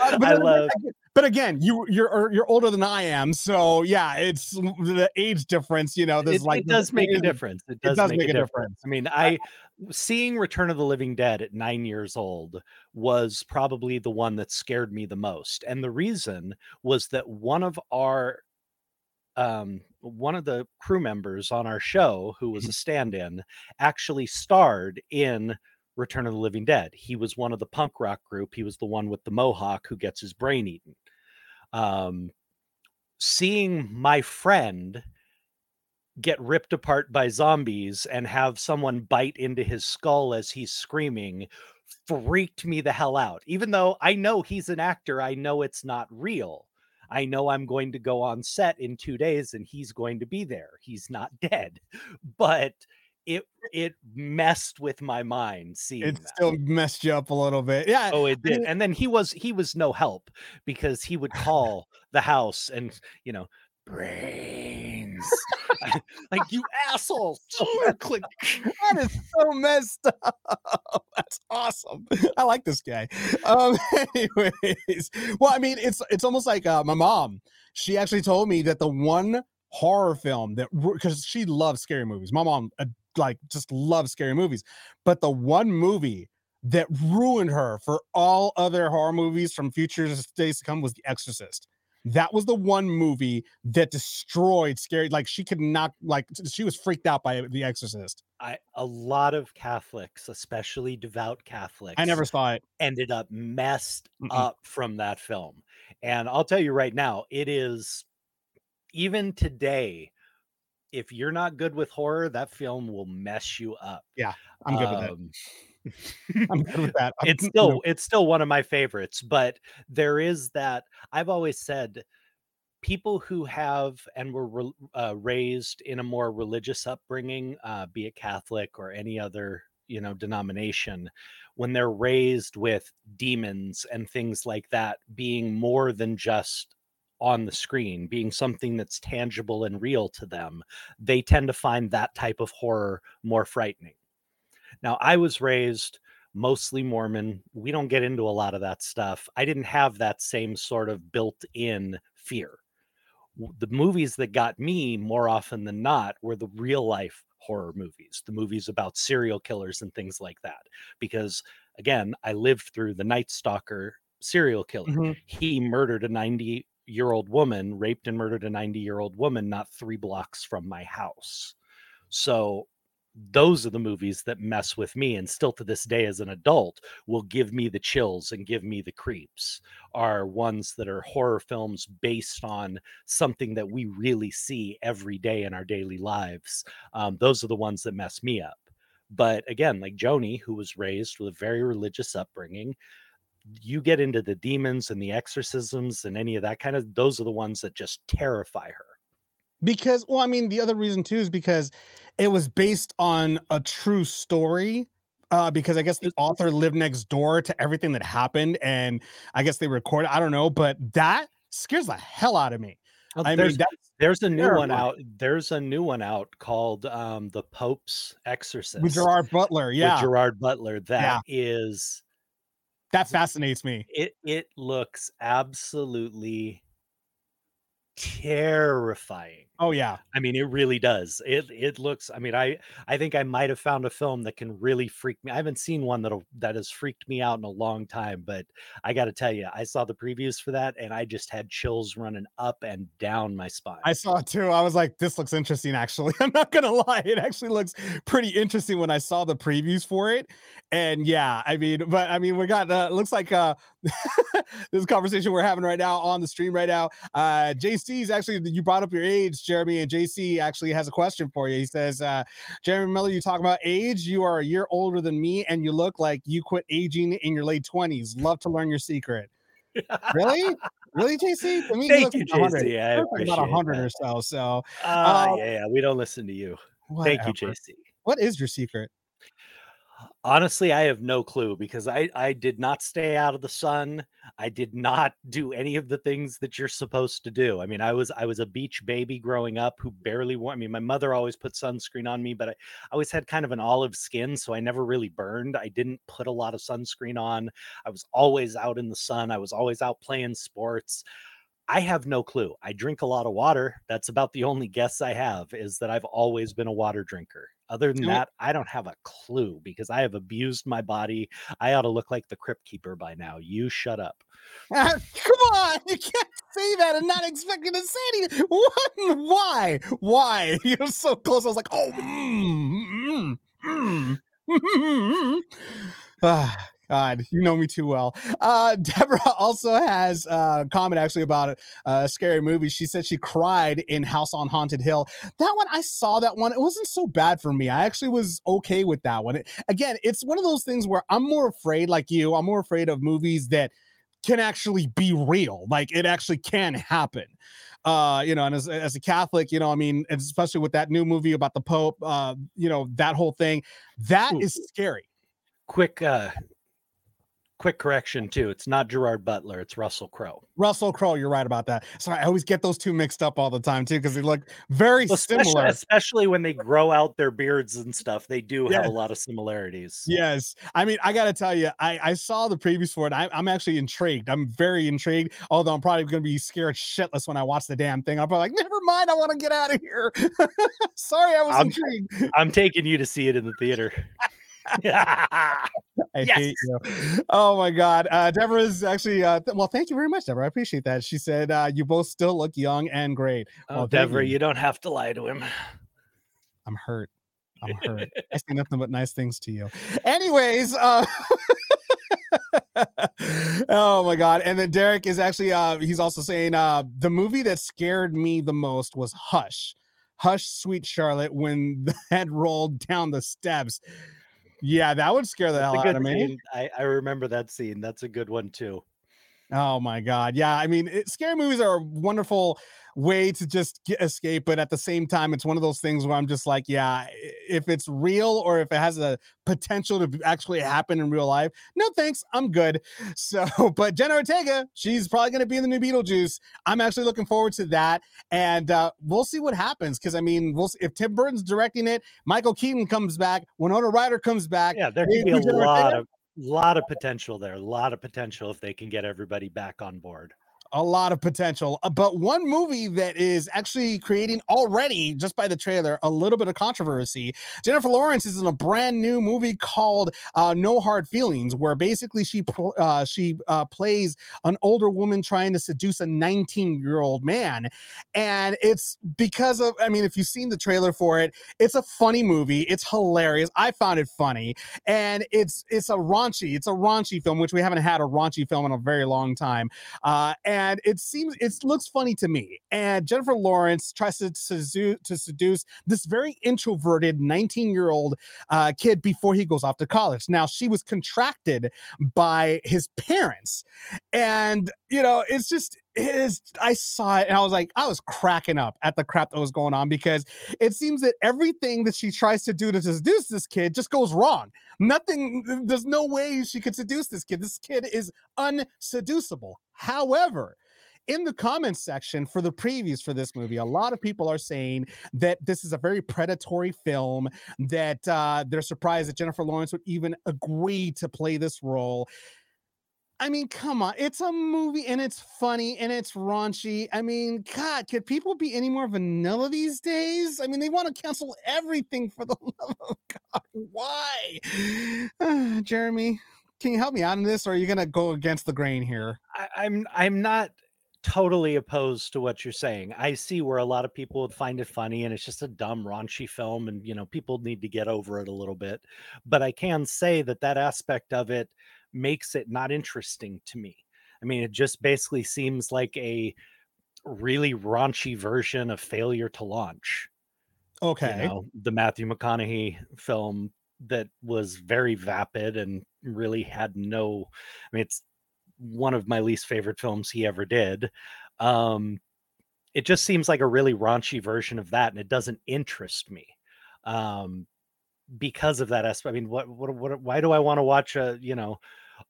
Uh, but, I love. but again, you you're you're older than I am, so yeah, it's the age difference. You know, there's It, like it does make a difference. It does, does make, make a a difference. I mean, I seeing Return of the Living Dead at nine years old was probably the one that scared me the most, and the reason was that one of our um one of the crew members on our show who Mm-hmm. was a stand-in actually starred in Return of the Living Dead. He was one of the punk rock group. He was the one with the mohawk who gets his brain eaten. Um seeing my friend get ripped apart by zombies and have someone bite into his skull as he's screaming freaked me the hell out. Even though I know he's an actor, I know it's not real. I know I'm going to go on set in 2 days and he's going to be there. He's not dead. But it it messed with my mind seeing It that. still messed you up a little bit. Yeah. Oh, it did. And then he was he was no help because he would call the house and you know brains like you assholes. Click. that is so messed up. That's awesome. I like this guy. Um, anyways, well, I mean, it's it's almost like uh, my mom. She actually told me that the one horror film that because she loves scary movies. My mom uh, like just loves scary movies, but the one movie that ruined her for all other horror movies from future days to come was The Exorcist. That was the one movie that destroyed scary. Like she could not like she was freaked out by The Exorcist. I a lot of Catholics, especially devout Catholics, I never saw it. ended up messed Mm-mm. up from that film. And I'll tell you right now, it is even today. If you're not good with horror, that film will mess you up. Yeah, I'm good with that. I'm good with that. I'm- it's you still know, it's still one of my favorites but there is that i've always said people who have and were re- uh, raised in a more religious upbringing uh, be it catholic or any other you know denomination when they're raised with demons and things like that being more than just on the screen being something that's tangible and real to them they tend to find that type of horror more frightening now i was raised mostly Mormon. We don't get into a lot of that stuff. I didn't have that same sort of built in fear. The movies that got me more often than not were the real life horror movies, the movies about serial killers and things like that. Because again, I lived through the Night Stalker serial killer. Mhm. He murdered a 90 year old woman, raped and murdered a 90 year old woman, not three blocks from my house. So those are the movies that mess with me and still to this day as an adult will give me the chills and give me the creeps are ones that are horror films based on something that we really see every day in our daily lives um, those are the ones that mess me up. But again like joni who was raised with a very religious upbringing you get into the demons and the exorcisms and any of that kind of those are the ones that just terrify her because well, I mean, the other reason too is because it was based on a true story. Uh, because I guess the author lived next door to everything that happened, and I guess they recorded. I don't know, but that scares the hell out of me. Well, I there's, mean, there's a new one out. There's a new one out called um, "The Pope's Exorcist" with Gerard Butler. Yeah, with Yeah, Gerard Butler. That is that fascinates me. it. It looks absolutely terrifying. Oh yeah, I mean, it really does. It it looks. I mean, I I think I might have found a film that can really freak me. I haven't seen one that that has freaked me out in a long time, but I got to tell you, I saw the previews for that, and I just had chills running up and down my spine. I saw it too. I was like, this looks interesting. Actually, I'm not gonna lie, it actually looks pretty interesting when I saw the previews for it. And yeah, I mean, but I mean, we got uh, looks like uh this conversation we're having right now on the stream right now. Uh JC's actually you brought up your age, Jeremy, and JC actually has a question for you. He says, uh, Jeremy Miller, you talk about age. You are a year older than me, and you look like you quit aging in your late 20s. Love to learn your secret. really? Really, JC? To me, Thank look you, like 100. JC. I You look like about appreciate 100 that. or so. So Uh, yeah, yeah, we don't listen to you. Thank you. JC. What is your secret? Honestly, I have no clue because I I did not stay out of the sun. I did not do any of the things that you're supposed to do. I mean, I was I was a beach baby growing up who barely wore. I mean, my mother always put sunscreen on me, but I, I always had kind of an olive skin, so I never really burned. I didn't put a lot of sunscreen on. I was always out in the sun. I was always out playing sports. I have no clue. I drink a lot of water. That's about the only guess I have is that I've always been a water drinker. Other than that, I don't have a clue because I have abused my body. I ought to look like the crypt keeper by now. You shut up. Come on, you can't say that and not expecting to say anything. What? Why? Why? You're so close. I was like, oh, mm, mm, mm, mm. Ah, God, you know me too well. Uh, Deborah also has uh, a comment actually about a scary movie. She said she cried in House on Haunted Hill. That one, I saw that one. It wasn't so bad for me. I actually was okay with that one. It- again, it's one of those things where I'm more afraid, like you, I'm more afraid of movies that can actually be real. Like it actually can happen. Uh, you know, and as, as a Catholic, you know, I mean, especially with that new movie about the Pope, uh, you know, that whole thing, that Ooh. is scary. Quick uh quick correction too. It's not Gerard Butler, it's Russell Crowe. Russell Crowe, you're right about that. So I always get those two mixed up all the time too, because they look very Well, especially, similar. especially when they grow out their beards and stuff, they do have a lot of similarities. Yes, I mean, I gotta tell you, I I saw the previews for it. I, I'm actually intrigued. I'm very intrigued. Although I'm probably gonna be scared shitless when I watch the damn thing. I'm probably like, never mind. I want to get out of here. Sorry, I was I'm- intrigued. I'm taking you to see it in the theater. I Yes. hate you. Oh my god. Uh Deborah's actually uh th- well, thank you very much, Deborah. I appreciate that. She said uh you both still look young and great. oh, Well, Deborah, you. you don't have to lie to him. I'm hurt. I'm hurt. I say nothing but nice things to you. Anyways, uh oh my god. And then Derek is actually uh he's also saying uh the movie that scared me the most was Hush. Hush, sweet Charlotte, when the head rolled down the steps. Yeah, that would scare the That's hell out of me. scene. I, I remember that scene. That's a good one too. Oh my god. Yeah, I mean, it, scary movies are a wonderful way to just get, escape, but at the same time, it's one of those things where I'm just like, yeah, if it's real or if it has a potential to actually happen in real life, no thanks, I'm good. So, but Jenna Ortega, she's probably going to be in the new Beetlejuice. I'm actually looking forward to that, and uh, we'll see what happens. Because I mean, we'll see, if Tim Burton's directing it, Michael Keaton comes back, Winona Ryder comes back. Yeah, there could be a lot Ortega? of lot of potential there. A lot of potential if they can get everybody back on board. A lot of potential. Uh, But one movie that is actually creating already, just by the trailer, a little bit of controversy. Jennifer Lawrence is in a brand new movie called uh, No Hard Feelings, where basically she uh, she uh, plays an older woman trying to seduce a 19 year old man, and it's because of. I mean, if you've seen the trailer for it, it's a funny movie. It's hilarious. I found it funny, and it's it's a raunchy. It's a raunchy film, which we haven't had a raunchy film in a very long time. Uh, and it seems it looks funny to me. And Jennifer Lawrence tries to seduce, to seduce this very introverted 19 year old uh, kid before he goes off to college. Now she was contracted by his parents, and you know it's just it is. I saw it and I was like, I was cracking up at the crap that was going on because it seems that everything that she tries to do to seduce this kid just goes wrong. Nothing. There's no way she could seduce this kid. This kid is unseducible. However, in the comments section for the previews for this movie, a lot of people are saying that this is a very predatory film, that uh, they're surprised that Jennifer Lawrence would even agree to play this role. I mean, come on, it's a movie and it's funny and it's raunchy. I mean, God, could people be any more vanilla these days? I mean, they want to cancel everything for the love of God. Why? Jeremy, can you help me out on this, or are you gonna go against the grain here? I, I'm I'm not totally opposed to what you're saying. I see where a lot of people would find it funny and it's just a dumb raunchy film and you know people need to get over it a little bit. But I can say that that aspect of it makes it not interesting to me. I mean it just basically seems like a really raunchy version of failure to launch. Okay. You know, the Matthew McConaughey film that was very vapid and really had no I mean it's one of my least favorite films he ever did. Um it just seems like a really raunchy version of that and it doesn't interest me. Um because of that aspect. I mean, what, what, what, why do I want to watch a, you know,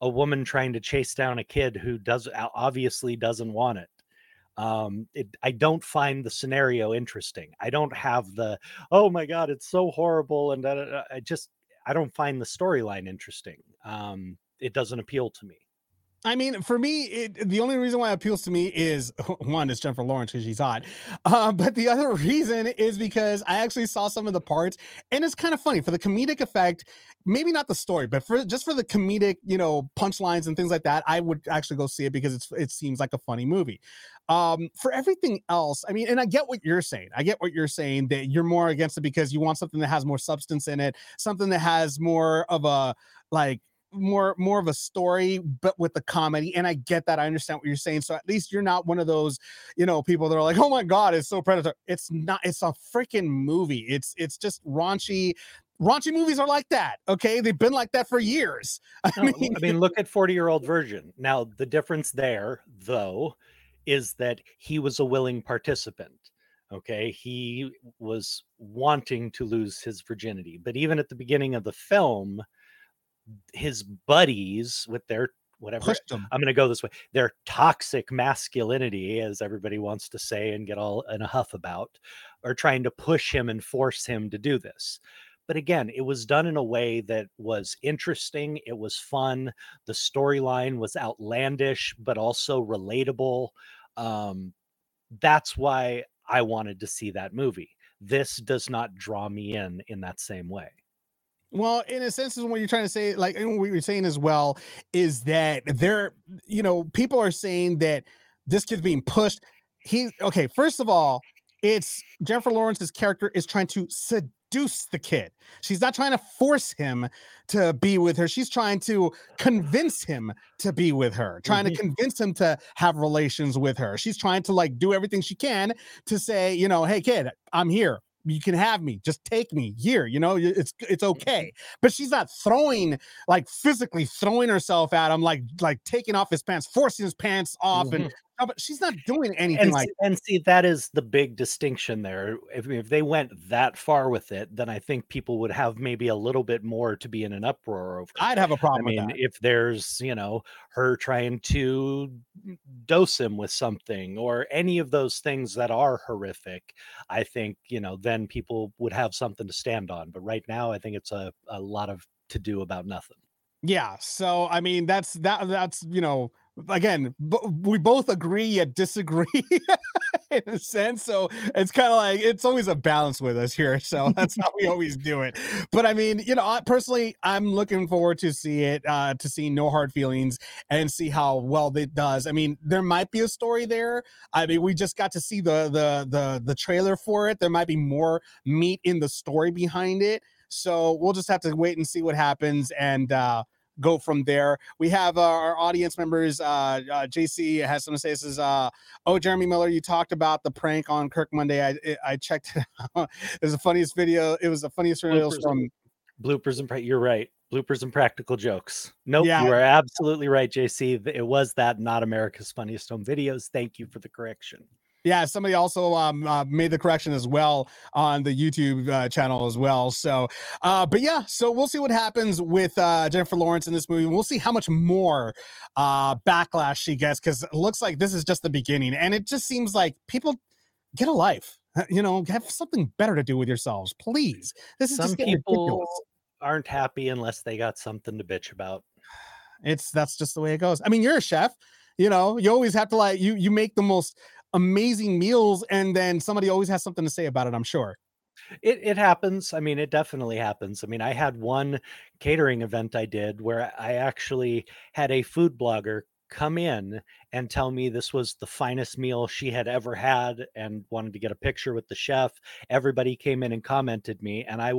a woman trying to chase down a kid who does obviously doesn't want it? Um, it, I don't find the scenario interesting. I don't have the, oh my God, it's so horrible. And da. I just, I don't find the storyline interesting. Um, it doesn't appeal to me. I mean, for me, it, the only reason why it appeals to me is one, is Jennifer Lawrence because she's hot. Uh, but the other reason is because I actually saw some of the parts, and it's kind of funny for the comedic effect. Maybe not the story, but for just for the comedic, you know, punchlines and things like that, I would actually go see it because it's it seems like a funny movie. Um, for everything else, I mean, and I get what you're saying. I get what you're saying that you're more against it because you want something that has more substance in it, something that has more of a like more more of a story but with the comedy and i get that i understand what you're saying so at least you're not one of those you know people that are like oh my god it's so predator it's not it's a freaking movie it's it's just raunchy raunchy movies are like that okay they've been like that for years i No, mean I mean, look at 40 year old virgin. Now, the difference there, though, is that he was a willing participant. Okay. He was wanting to lose his virginity. But even at the beginning of the film, his buddies with their whatever them I'm going to go this way. Their toxic masculinity, as everybody wants to say and get all in a huff about, are trying to push him and force him to do this. But again, it was done in a way that was interesting. It was fun. The storyline was outlandish, but also relatable. Um, that's why I wanted to see that movie. This does not draw me in in that same way. Well, in a sense, is what you're trying to say, like and what you're saying as well, is that there, you know, people are saying that this kid's being pushed. He okay, first of all, it's Jennifer Lawrence's character is trying to seduce the kid. She's not trying to force him to be with her. She's trying to convince him to be with her, trying to mm-hmm. convince him to have relations with her. She's trying to like do everything she can to say, you know, hey kid, I'm here you can have me just take me here you know it's it's mm-hmm. okay. But she's not throwing like physically throwing herself at him like like taking off his pants forcing his pants off and mm-hmm. No, but she's not doing anything and, like see, and see that is the big distinction there. If, if they went that far with it then i think people would have maybe a little bit more to be in an uproar over i'd have a problem I mean with that. if there's you know her trying to dose him with something or any of those things that are horrific i think you know then people would have something to stand on. But right now i think it's a, a lot of to do about nothing. Yeah so i mean that's that that's you know again b- we both agree yet disagree in a sense so it's kind of like it's always a balance with us here so that's how we always do it. But i mean you know I, personally i'm looking forward to see it uh to see no hard feelings and see how well it does. I mean there might be a story there. I mean we just got to see the the the the trailer for it. There might be more meat in the story behind it. So we'll just have to wait and see what happens and uh go from there. We have uh, our audience members. Uh, uh, JC has some to say. This is, uh, oh, Jeremy Miller, you talked about the prank on Kirk Monday. I it- I checked it out. It was the funniest video. It was the funniest video from. bloopers and pra- you're right bloopers and practical jokes nope Yeah. you are absolutely right jc it was that not america's funniest home videos thank you for the correction Yeah, somebody also um, uh, made the correction as well on the YouTube uh, channel as well. So, uh, but yeah, so we'll see what happens with uh, Jennifer Lawrence in this movie. We'll see how much more uh, backlash she gets because it looks like this is just the beginning, and it just seems like people get a life. You know, have something better to do with yourselves, please. This is some just people ridiculous. aren't happy unless they got something to bitch about It's that's just the way it goes. I mean, you're a chef. You know, you always have to like you you make the most amazing meals, and then somebody always has something to say about it. I'm sure. It it happens. I mean, it definitely happens. I mean, I had one catering event I did where I actually had a food blogger come in and tell me this was the finest meal she had ever had and wanted to get a picture with the chef. Everybody came in and commented me and I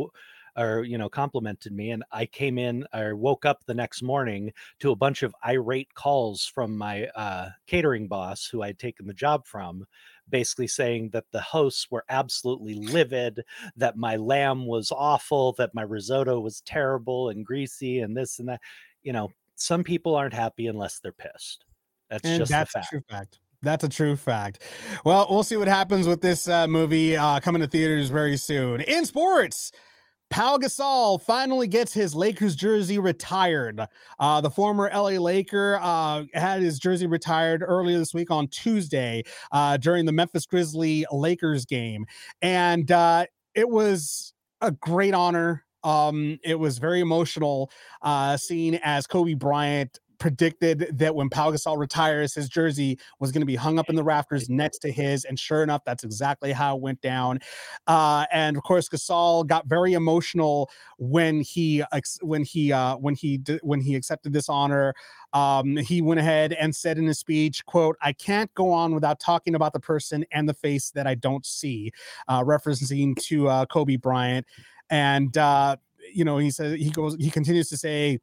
or you know complimented me and I came in or woke up the next morning to a bunch of irate calls from my uh catering boss who I'd taken the job from basically saying that the hosts were absolutely livid that my lamb was awful, that my risotto was terrible and greasy and this and that. You know, some people aren't happy unless they're pissed. That's and just that's the a fact. true fact. That's a true fact. Well, we'll see what happens with this uh, movie uh, coming to theaters very soon. In sports, Pau Gasol finally gets his Lakers jersey retired. Uh, the former LA Laker uh, had his jersey retired earlier this week on Tuesday uh, during the Memphis Grizzly Lakers game. And uh, it was a great honor. Um, it was very emotional uh, seeing as Kobe Bryant predicted that when Pau Gasol retires, his jersey was going to be hung up in the rafters next to his, and sure enough, that's exactly how it went down. Uh, and of course, Gasol got very emotional when he when he uh, when he when he accepted this honor. Um, he went ahead and said in his speech, "quote I can't go on without talking about the person and the face that I don't see," uh, referencing to uh, Kobe Bryant. And uh, you know, he says he goes, he continues to say,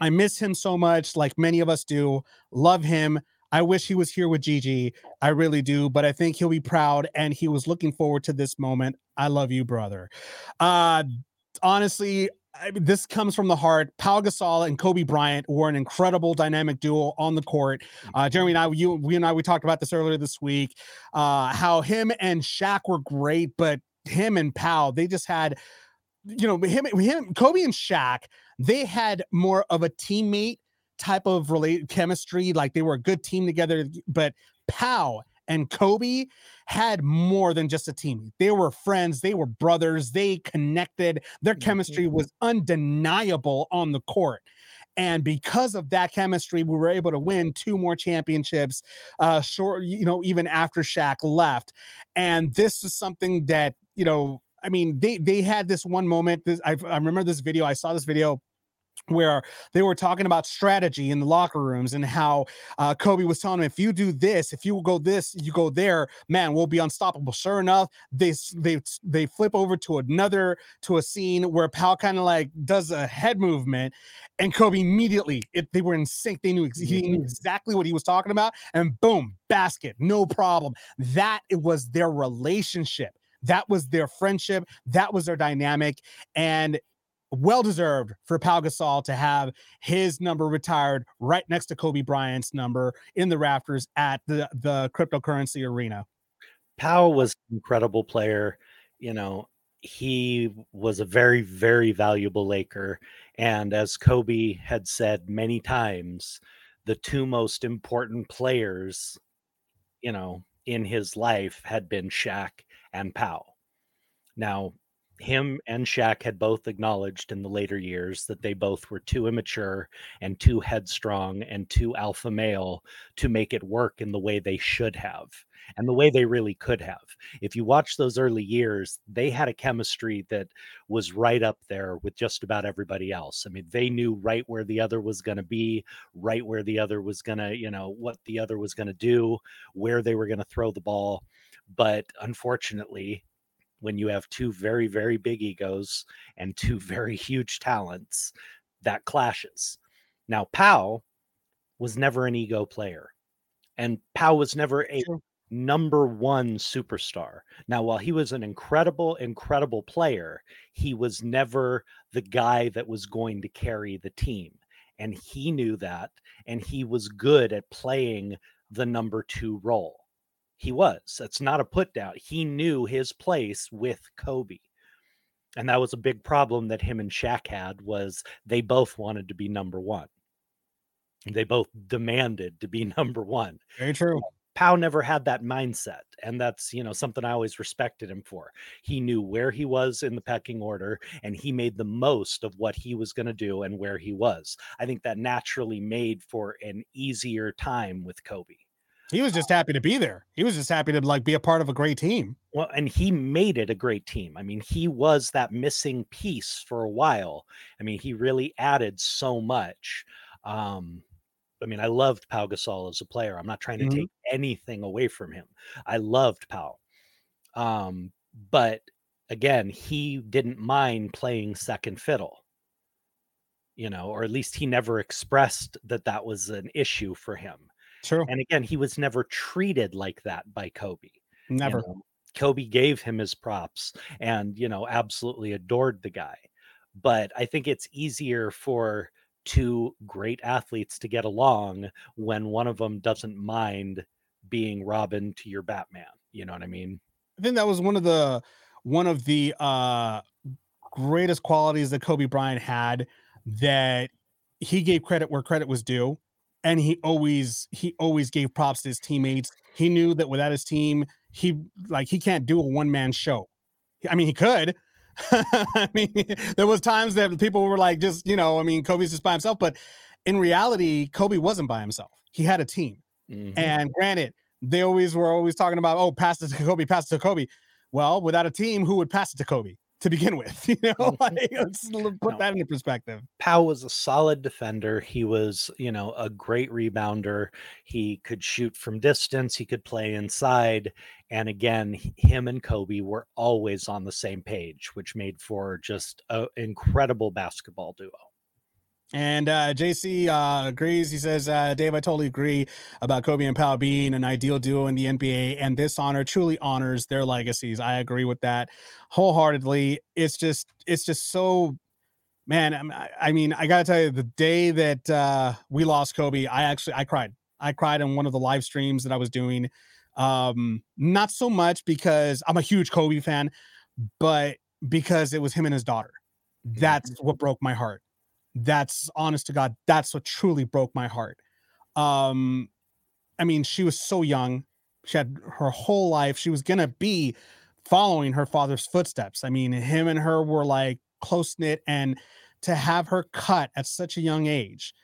I miss him so much, like many of us do. Love him. I wish he was here with Gigi. I really do, but I think he'll be proud and he was looking forward to this moment. I love you, brother. Uh honestly, I mean, this comes from the heart. Pau Gasol and Kobe Bryant were an incredible dynamic duo on the court. Uh, Jeremy and I, you, we and I, we talked about this earlier this week. Uh, how him and Shaq were great, but him and Pau, they just had, you know, him, him, Kobe and Shaq, they had more of a teammate type of related chemistry. Like they were a good team together, but Pau and Kobe had more than just a team. They were friends, they were brothers, they connected. Their chemistry was undeniable on the court. And because of that chemistry, we were able to win two more championships, uh, short, you know, even after Shaq left. And this is something that, you know, I mean, they they had this one moment. This, I, I remember this video. I saw this video where they were talking about strategy in the locker rooms and how uh, Kobe was telling him, if you do this, if you go this, you go there, man, we'll be unstoppable. Sure enough, they they they flip over to another to a scene where Pau kind of like does a head movement, and Kobe immediately it, they were in sync. They knew ex- he knew exactly what he was talking about, and boom, basket, no problem. That it was their relationship. That was their friendship. That was their dynamic, and well deserved for Pau Gasol to have his number retired right next to Kobe Bryant's number in the rafters at the the cryptocurrency arena. Powell was an incredible player. You know, he was a very, very valuable Laker. And as Kobe had said many times, the two most important players, you know, in his life had been Shaq and Powell. Now, him and Shaq had both acknowledged in the later years that they both were too immature and too headstrong and too alpha male to make it work in the way they should have and the way they really could have. If you watch those early years, they had a chemistry that was right up there with just about everybody else. I mean, they knew right where the other was going to be, right where the other was going to, you know, what the other was going to do, where they were going to throw the ball. But unfortunately, when you have two very, very big egos and two very huge talents, that clashes. Now, Powell was never an ego player, and Powell was never a number one superstar. Now, while he was an incredible, incredible player, he was never the guy that was going to carry the team. And he knew that, and he was good at playing the number two role. He was. That's not a put down. He knew his place with Kobe. And that was a big problem that him and Shaq had was they both wanted to be number one. They both demanded to be number one. Very true. Pau never had that mindset. And that's, you know, something I always respected him for. He knew where he was in the pecking order and he made the most of what he was going to do and where he was. I think that naturally made for an easier time with Kobe. He was just happy to be there. He was just happy to like be a part of a great team. Well, and he made it a great team. I mean, he was that missing piece for a while. I mean, he really added so much. Um, I mean, I loved Pau Gasol as a player. I'm not trying to Mhm. take anything away from him. I loved Pau. Um, but again, he didn't mind playing second fiddle. You know, or at least he never expressed that that was an issue for him. True. And again, he was never treated like that by Kobe. you Never. know. Kobe gave him his props and, you know, absolutely adored the guy. But I think it's easier for two great athletes to get along when one of them doesn't mind being Robin to your Batman. You know what I mean? I think that was one of the one of the uh greatest qualities that Kobe Bryant had that he gave credit where credit was due and he always he always gave props to his teammates. He knew that without his team, he like he can't do a one man show. I mean, he could. I mean, there was times that people were like, just you know, I mean, Kobe's just by himself, but in reality, Kobe wasn't by himself. He had a team. Mhm. And granted, they always were always talking about, oh, pass it to Kobe, pass it to Kobe. Well, without a team, who would pass it to Kobe to begin with? You know, mm-hmm. like, let's put No. that into perspective. Powell was a solid defender. He was, you know, a great rebounder. He could shoot from distance. He could play inside. And again, him and Kobe were always on the same page, which made for just an incredible basketball duo. And uh, JC uh, agrees. He says, uh, Dave, I totally agree about Kobe and Powell being an ideal duo in the NBA, and this honor truly honors their legacies. I agree with that wholeheartedly. It's just, it's just so, man. I'm- I, I mean, I gotta tell you, the day that uh, we lost Kobe, I actually, I cried. I cried on one of the live streams that I was doing. Um, not so much because I'm a huge Kobe fan, but because it was him and his daughter. That's what broke my heart that's honest to god that's what truly broke my heart. Um i mean she was so young. She had her whole life she was gonna be following her father's footsteps. I mean him and her were like close knit and to have her cut at such a young age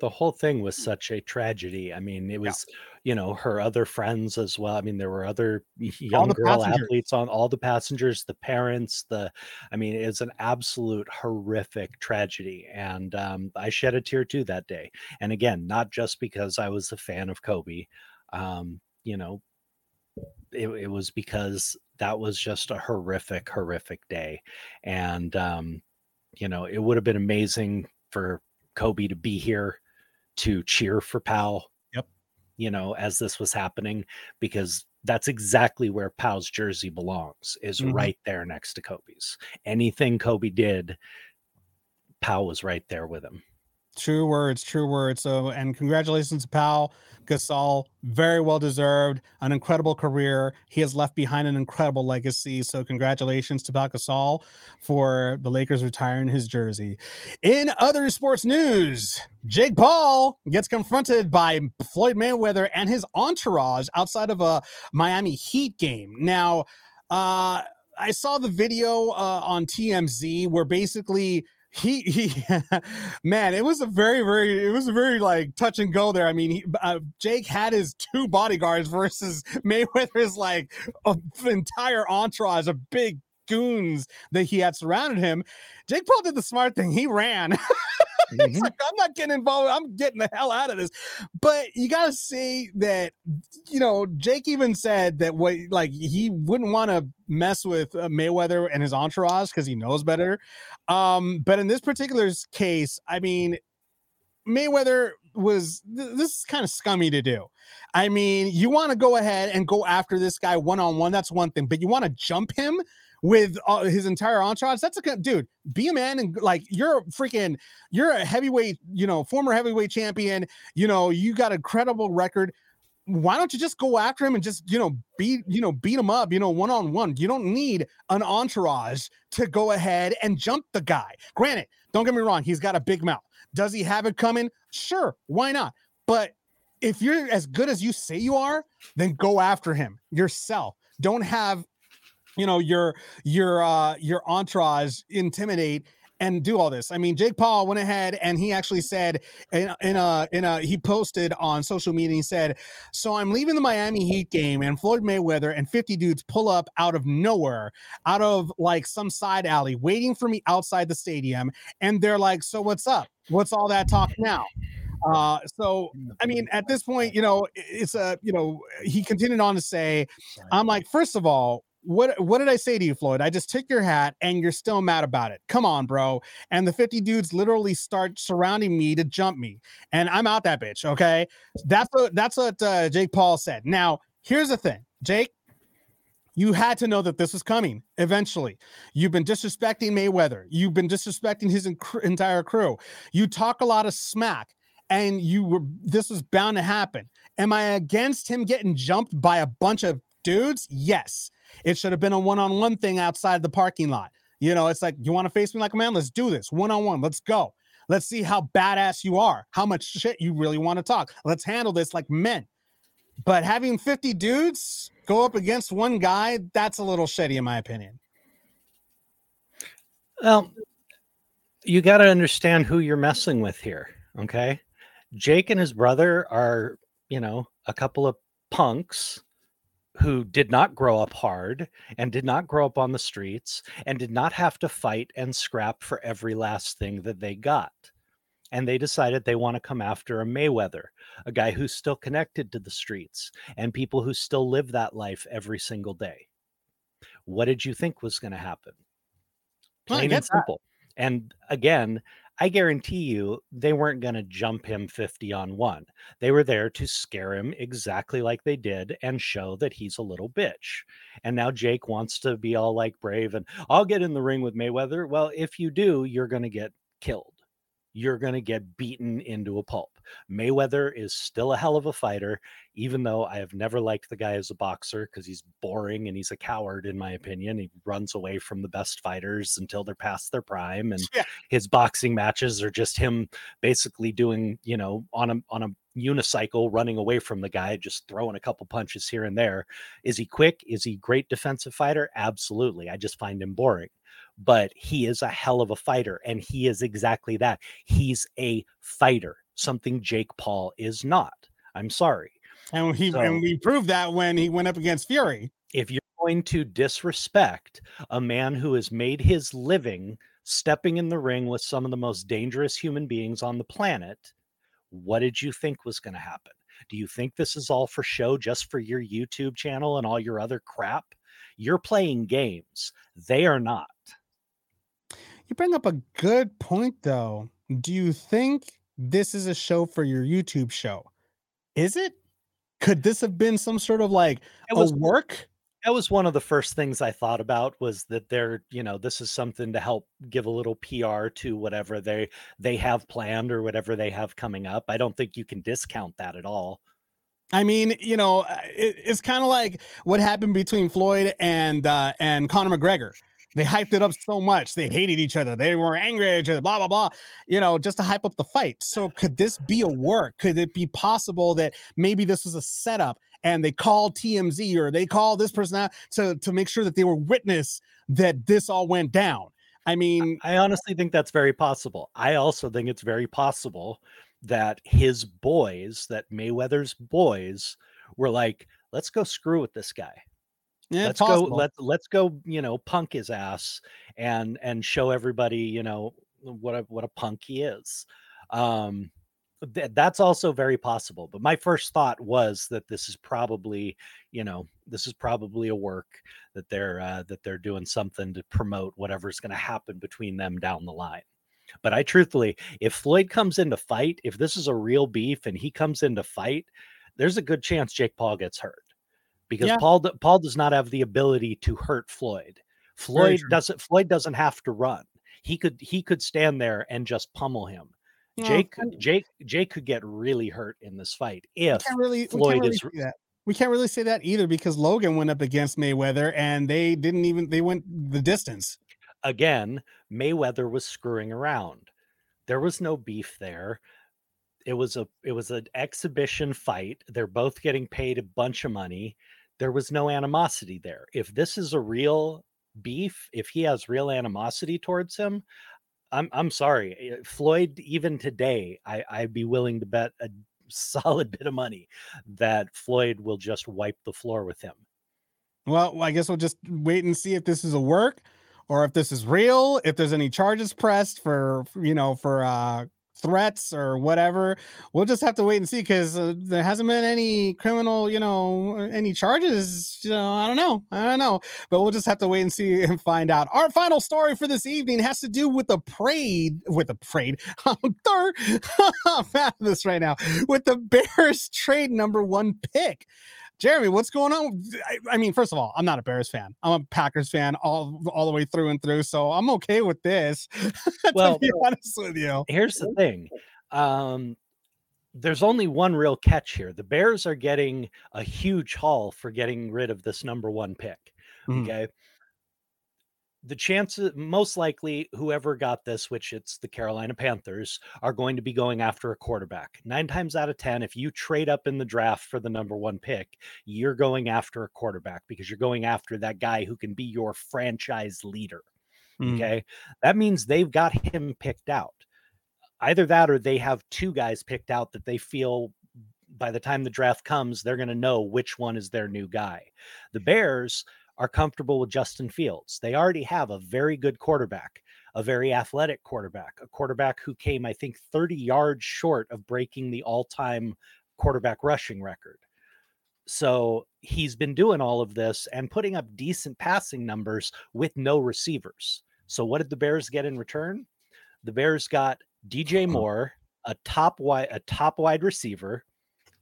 The whole thing was such a tragedy. I mean, it was, you know, her other friends as well. I mean, there were other young girl passengers. athletes on all the passengers, the parents, the, I mean, it's an absolute horrific tragedy. And um, I shed a tear too that day. And again, not just because I was a fan of Kobe, um, you know, it, it was because that was just a horrific, horrific day. And, um, you know, it would have been amazing for Kobe to be here to cheer for Powell. Yep. You know, as this was happening, because that's exactly where Powell's jersey belongs, is Mhm. right there next to Kobe's. Anything Kobe did, Powell was right there with him. True words, true words. So, and congratulations to Pau Gasol. Very well deserved, an incredible career. He has left behind an incredible legacy. So, congratulations to Pau Gasol for the Lakers retiring his jersey. In other sports news, Jake Paul gets confronted by Floyd Mayweather and his entourage outside of a Miami Heat game. Now, uh, I saw the video uh, on TMZ where basically he he man it was a very very it was a very like touch and go there. I mean he, uh, jake had his two bodyguards versus mayweather's like a entire entourage a big goons that he had surrounded him. Jake paul did the smart thing. He ran. It's like i'm not getting involved. I'm getting the hell out of this. But you gotta say that you know jake even said that what like he wouldn't want to mess with uh, mayweather and his entourage because he knows better. Um, but in this particular case, I mean, Mayweather was th- this is kind of scummy to do. I mean, you want to go ahead and go after this guy one on one, that's one thing, but you want to jump him with uh, his entire entourage. That's a dude. Be a man and like you're freaking, you're a heavyweight, you know, former heavyweight champion. You know, you got a credible record. Why don't you just go after him and just, you know, beat, you know, beat him up, you know, one on one? You don't need an entourage to go ahead and jump the guy. Granted, don't get me wrong, he's got a big mouth. Does he have it coming? Sure, why not? But if you're as good as you say you are, then go after him yourself. Don't have, you know, your your uh your entourage intimidate and do all this. I mean, Jake Paul went ahead and he actually said in, in a in a he posted on social media. He said, "So I'm leaving the Miami Heat game, and Floyd Mayweather and 50 dudes pull up out of nowhere, out of like some side alley, waiting for me outside the stadium, and they're like, "So what's up? What's all that talk now?" Uh, so I mean, at this point, you know, it's a you know, he continued on to say, "I'm like, first of all." What what did I say to you, Floyd? I just took your hat and you're still mad about it. Come on, bro. And the 50 dudes literally start surrounding me to jump me. And I'm out that bitch. Okay. That's what that's what uh, Jake Paul said. Now, here's the thing, Jake. You had to know that this was coming eventually. You've been disrespecting Mayweather. You've been disrespecting his entire crew. You talk a lot of smack, and you were this was bound to happen. Am I against him getting jumped by a bunch of dudes? Yes. It should have been a one-on-one thing outside the parking lot. You know, it's like, you want to face me like a man? Let's do this one on one. Let's go. Let's see how badass you are, how much shit you really want to talk. Let's handle this like men. But having 50 dudes go up against one guy, that's a little shitty, in my opinion. Well, you got to understand who you're messing with here. Okay. Jake and his brother are, you know, a couple of punks who did not grow up hard and did not grow up on the streets and did not have to fight and scrap for every last thing that they got. And they decided they want to come after a Mayweather, a guy who's still connected to the streets and people who still live that life every single day. What did you think was going to happen? Plain get and that. simple. And again, I guarantee you they weren't going to jump him 50 on one. They were there to scare him exactly like they did and show that he's a little bitch. And now Jake wants to be all like brave and I'll get in the ring with Mayweather. Well, if you do, you're going to get killed. You're going to get beaten into a pulp. Mayweather is still a hell of a fighter, even though I have never liked the guy as a boxer because he's boring and he's a coward, in my opinion. He runs away from the best fighters until they're past their prime. And Yeah. his boxing matches are just him basically doing, you know, on a on a unicycle running away from the guy, just throwing a couple punches here and there. Is he quick? Is he great defensive fighter? Absolutely. I just find him boring. But he is a hell of a fighter, and he is exactly that. He's a fighter, something Jake Paul is not. I'm sorry. And he So- and we proved that when he went up against Fury. if you're going to disrespect a man who has made his living stepping in the ring with some of the most dangerous human beings on the planet, what did you think was going to happen? Do you think this is all for show just for your YouTube channel and all your other crap? You're playing games. They are not. You bring up a good point though. Do you think this is a show for your YouTube show? Is it? Could this have been some sort of like It a was work? that was one of the first things I thought about was that they're, you know, this is something to help give a little PR to whatever they they have planned or whatever they have coming up. I don't think you can discount that at all. I mean, you know, it, it's kind of like what happened between Floyd and uh, and Conor McGregor. They hyped it up so much. They hated each other. They were angry at each other, blah, blah, blah, you know, just to hype up the fight. So could this be a work? Could it be possible that maybe this was a setup and they called TMZ or they called this person out to, to make sure that they were witness that this all went down? I mean, I honestly think that's very possible. I also think it's very possible that his boys, that Mayweather's boys, were like, let's go screw with this guy. Yeah, let's possible. go let let's go, you know, punk his ass and and show everybody, you know, what a what a punk he is. Um th- that's also very possible. But my first thought was that this is probably, you know, this is probably a work that they're uh, that they're doing something to promote whatever's going to happen between them down the line. But I truthfully, if Floyd comes in to fight, if this is a real beef and he comes in to fight, there's a good chance Jake Paul gets hurt because Yeah. Paul Paul does not have the ability to hurt Floyd. Floyd doesn't Floyd doesn't have to run. He could he could stand there and just pummel him. Well, Jake Jake Jake could get really hurt in this fight if really, we Floyd can't really is- say that. We can't really say that either because Logan went up against Mayweather and they didn't even they went the distance. again, Mayweather was screwing around. There was no beef there. It was a it was an exhibition fight. They're both getting paid a bunch of money. There was no animosity there. If this is a real beef, if he has real animosity towards him, I'm I'm sorry. eh, Floyd, even today, I, I'd be willing to bet a solid bit of money that Floyd will just wipe the floor with him. Well, I guess we'll just wait and see if this is a work or if this is real, if there's any charges pressed for, you know, for uh threats or whatever. We'll just have to wait and see because uh, there hasn't been any criminal, you know, any charges. You know, I don't know. I don't know. But we'll just have to wait and see and find out. Our final story for this evening has to do with the parade, with the parade. I'm. I'm out of this right now. With the Bears trade number one pick. Jeremy, what's going on? I, I mean, first of all, I'm not a Bears fan. I'm a Packers fan all all the way through and through, so I'm okay with this. to Well- be honest with you, here's the thing um there's only one real catch here the bears are getting a huge haul for getting rid of this number one pick Mhm. okay the chances most likely whoever got this which it's the carolina panthers are going to be going after a quarterback. Nine times out of ten if you trade up in the draft for the number one pick you're going after a quarterback because you're going after that guy who can be your franchise leader Mm. okay? That means they've got him picked out. Either that or they have two guys picked out that they feel by the time the draft comes they're going to know which one is their new guy. The bears are comfortable with Justin Fields. They already have a very good quarterback, a very athletic quarterback, a quarterback who came, I think, 30 yards short of breaking the all time quarterback rushing record. So he's been doing all of this and putting up decent passing numbers with no receivers. So what did the Bears get in return? The Bears got DJ uh-huh. Moore, a top wide a top wide receiver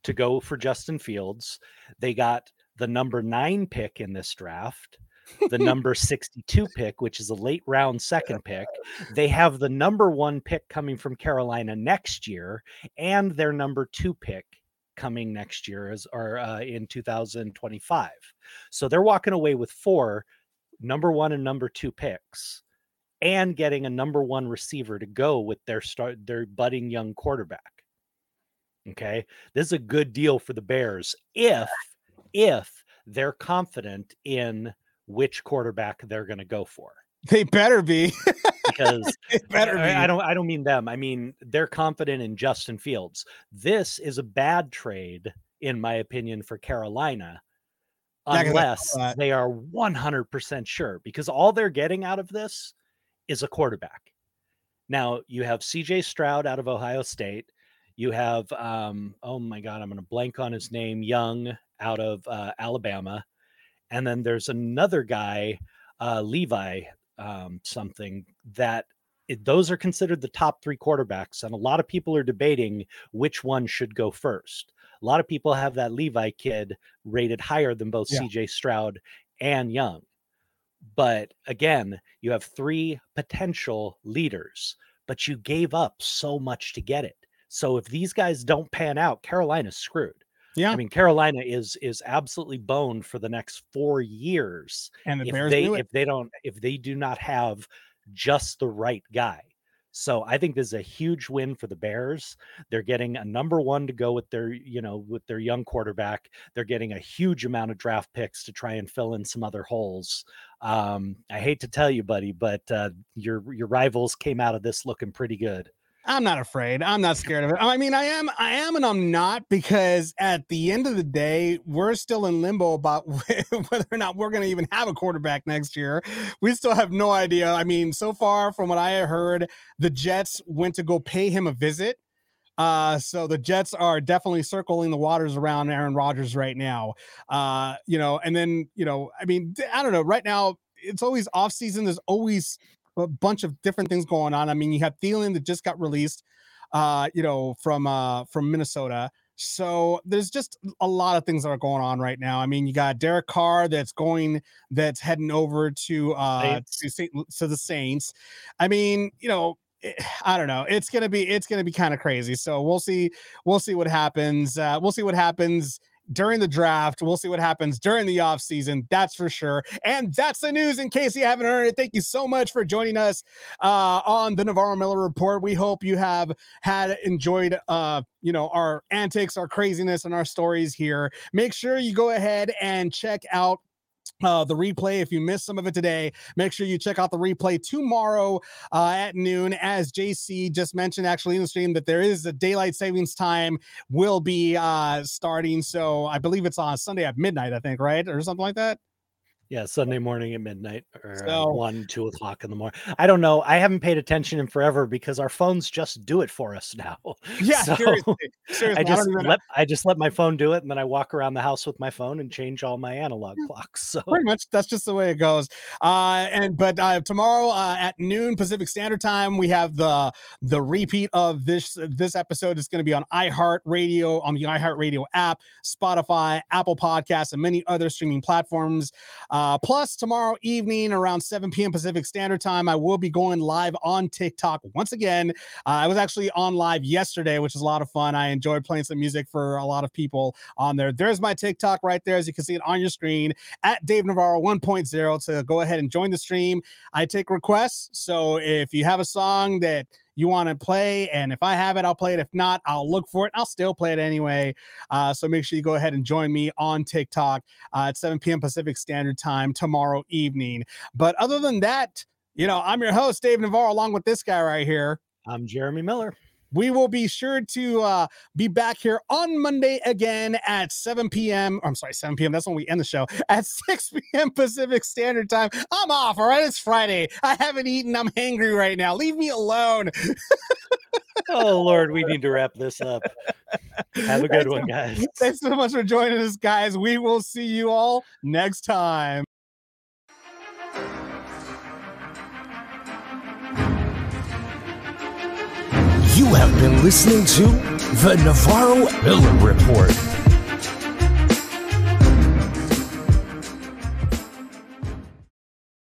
to go for Justin Fields. They got the number 9 pick in this draft, the number 62 pick, which is a late round second pick. They have the number 1 pick coming from Carolina next year and their number 2 pick coming next year as or uh, in 2025. So they're walking away with four number 1 and number 2 picks and getting a number 1 receiver to go with their start their budding young quarterback. Okay? This is a good deal for the Bears if if they're confident in which quarterback they're going to go for They better be. because better I, I be. don't I don't mean them. I mean they're confident in Justin Fields. This is a bad trade in my opinion for Carolina unless they are 100% sure because all they're getting out of this is a quarterback. Now, you have CJ Stroud out of Ohio State. You have um oh my god, I'm going to blank on his name, Young out of uh, Alabama. And then there's another guy uh Levi um something that it, those are considered the top three quarterbacks, and a lot of people are debating which one should go first. A lot of people have that Levi kid rated higher than both Yeah. CJ Stroud and Young. But again, you have three potential leaders, but you gave up so much to get it. So if these guys don't pan out, Carolina's screwed. Yeah. I mean, Carolina is is absolutely boned for the next four years and the if Bears they if they don't if they do not have just the right guy. So I think this is a huge win for the Bears. They're getting a number one to go with their, you know, with their young quarterback. They're getting a huge amount of draft picks to try and fill in some other holes. Um, I hate to tell you, buddy, but uh, your your rivals came out of this looking pretty good. I'm not afraid. I'm not scared of it. I mean, I am, I am, and I'm not because at the end of the day, we're still in limbo about whether or not we're going to even have a quarterback next year. We still have no idea. I mean, so far from what I heard, the Jets went to go pay him a visit. Uh, so the Jets are definitely circling the waters around Aaron Rodgers right now. Uh, you know, and then, you know, I mean, I don't know. Right now, it's always off season. There's always a bunch of different things going on. I mean, you have Thielen that just got released, uh, you know, from uh from Minnesota. So there's just a lot of things that are going on right now. I mean, you got Derek Carr that's going, that's heading over to uh to, Saint, to the Saints. I mean, you know, I don't know. It's gonna be it's gonna be kind of crazy. So we'll see we'll see what happens. Uh, we'll see what happens during the draft. We'll see what happens during the offseason. That's for sure. And that's the news in case you haven't heard it. Thank you so much for joining us uh, on the Navarro Miller Report. We hope you have had enjoyed uh, you know, our antics, our craziness, and our stories here. Make sure you go ahead and check out uh, the replay. If you missed some of it today, make sure you check out the replay tomorrow uh, at noon. As JC just mentioned, actually in the stream, that there is a daylight savings time will be uh, starting. So I believe it's on Sunday at midnight, I think, right, or something like that. Yeah, Sunday morning at midnight or uh, one, two o'clock in the morning. I don't know. I haven't paid attention in forever because our phones just do it for us now. Yeah, So, seriously, seriously. I just don't let I just let my phone do it, and then I walk around the house with my phone and change all my analog clocks. So pretty much that's just the way it goes uh and but uh tomorrow uh at noon pacific standard time we have the the repeat of this this episode It's going to be on iheart radio on the iheart radio app spotify apple podcasts and many other streaming platforms Uh, plus, tomorrow evening around 7 p.m. Pacific Standard Time, I will be going live on TikTok once again. Uh, I was actually on live yesterday, which is a lot of fun. I enjoyed playing some music for a lot of people on there. There's my TikTok right there, as you can see it on your screen at Dave Navarro 1.0 to go ahead and join the stream. I take requests. So if you have a song that you want to play, and if I have it, I'll play it. If not, I'll look for it. I'll still play it anyway. Uh, so make sure you go ahead and join me on TikTok uh, at 7 p.m. Pacific Standard Time tomorrow evening. But other than that, you know, I'm your host, Dave Navarro, along with this guy right here. I'm Jeremy Miller. We will be sure to uh, be back here on Monday again at 7 p.m. I'm sorry, 7 p.m. That's when we end the show at 6 p.m. Pacific Standard Time. I'm off. All right, it's Friday. I haven't eaten. I'm hangry right now. Leave me alone. Oh Lord, we need to wrap this up. Have a good one, guys. Thanks so much for joining us, guys. We will see you all next time. Have been listening to the Navarro Miller Report.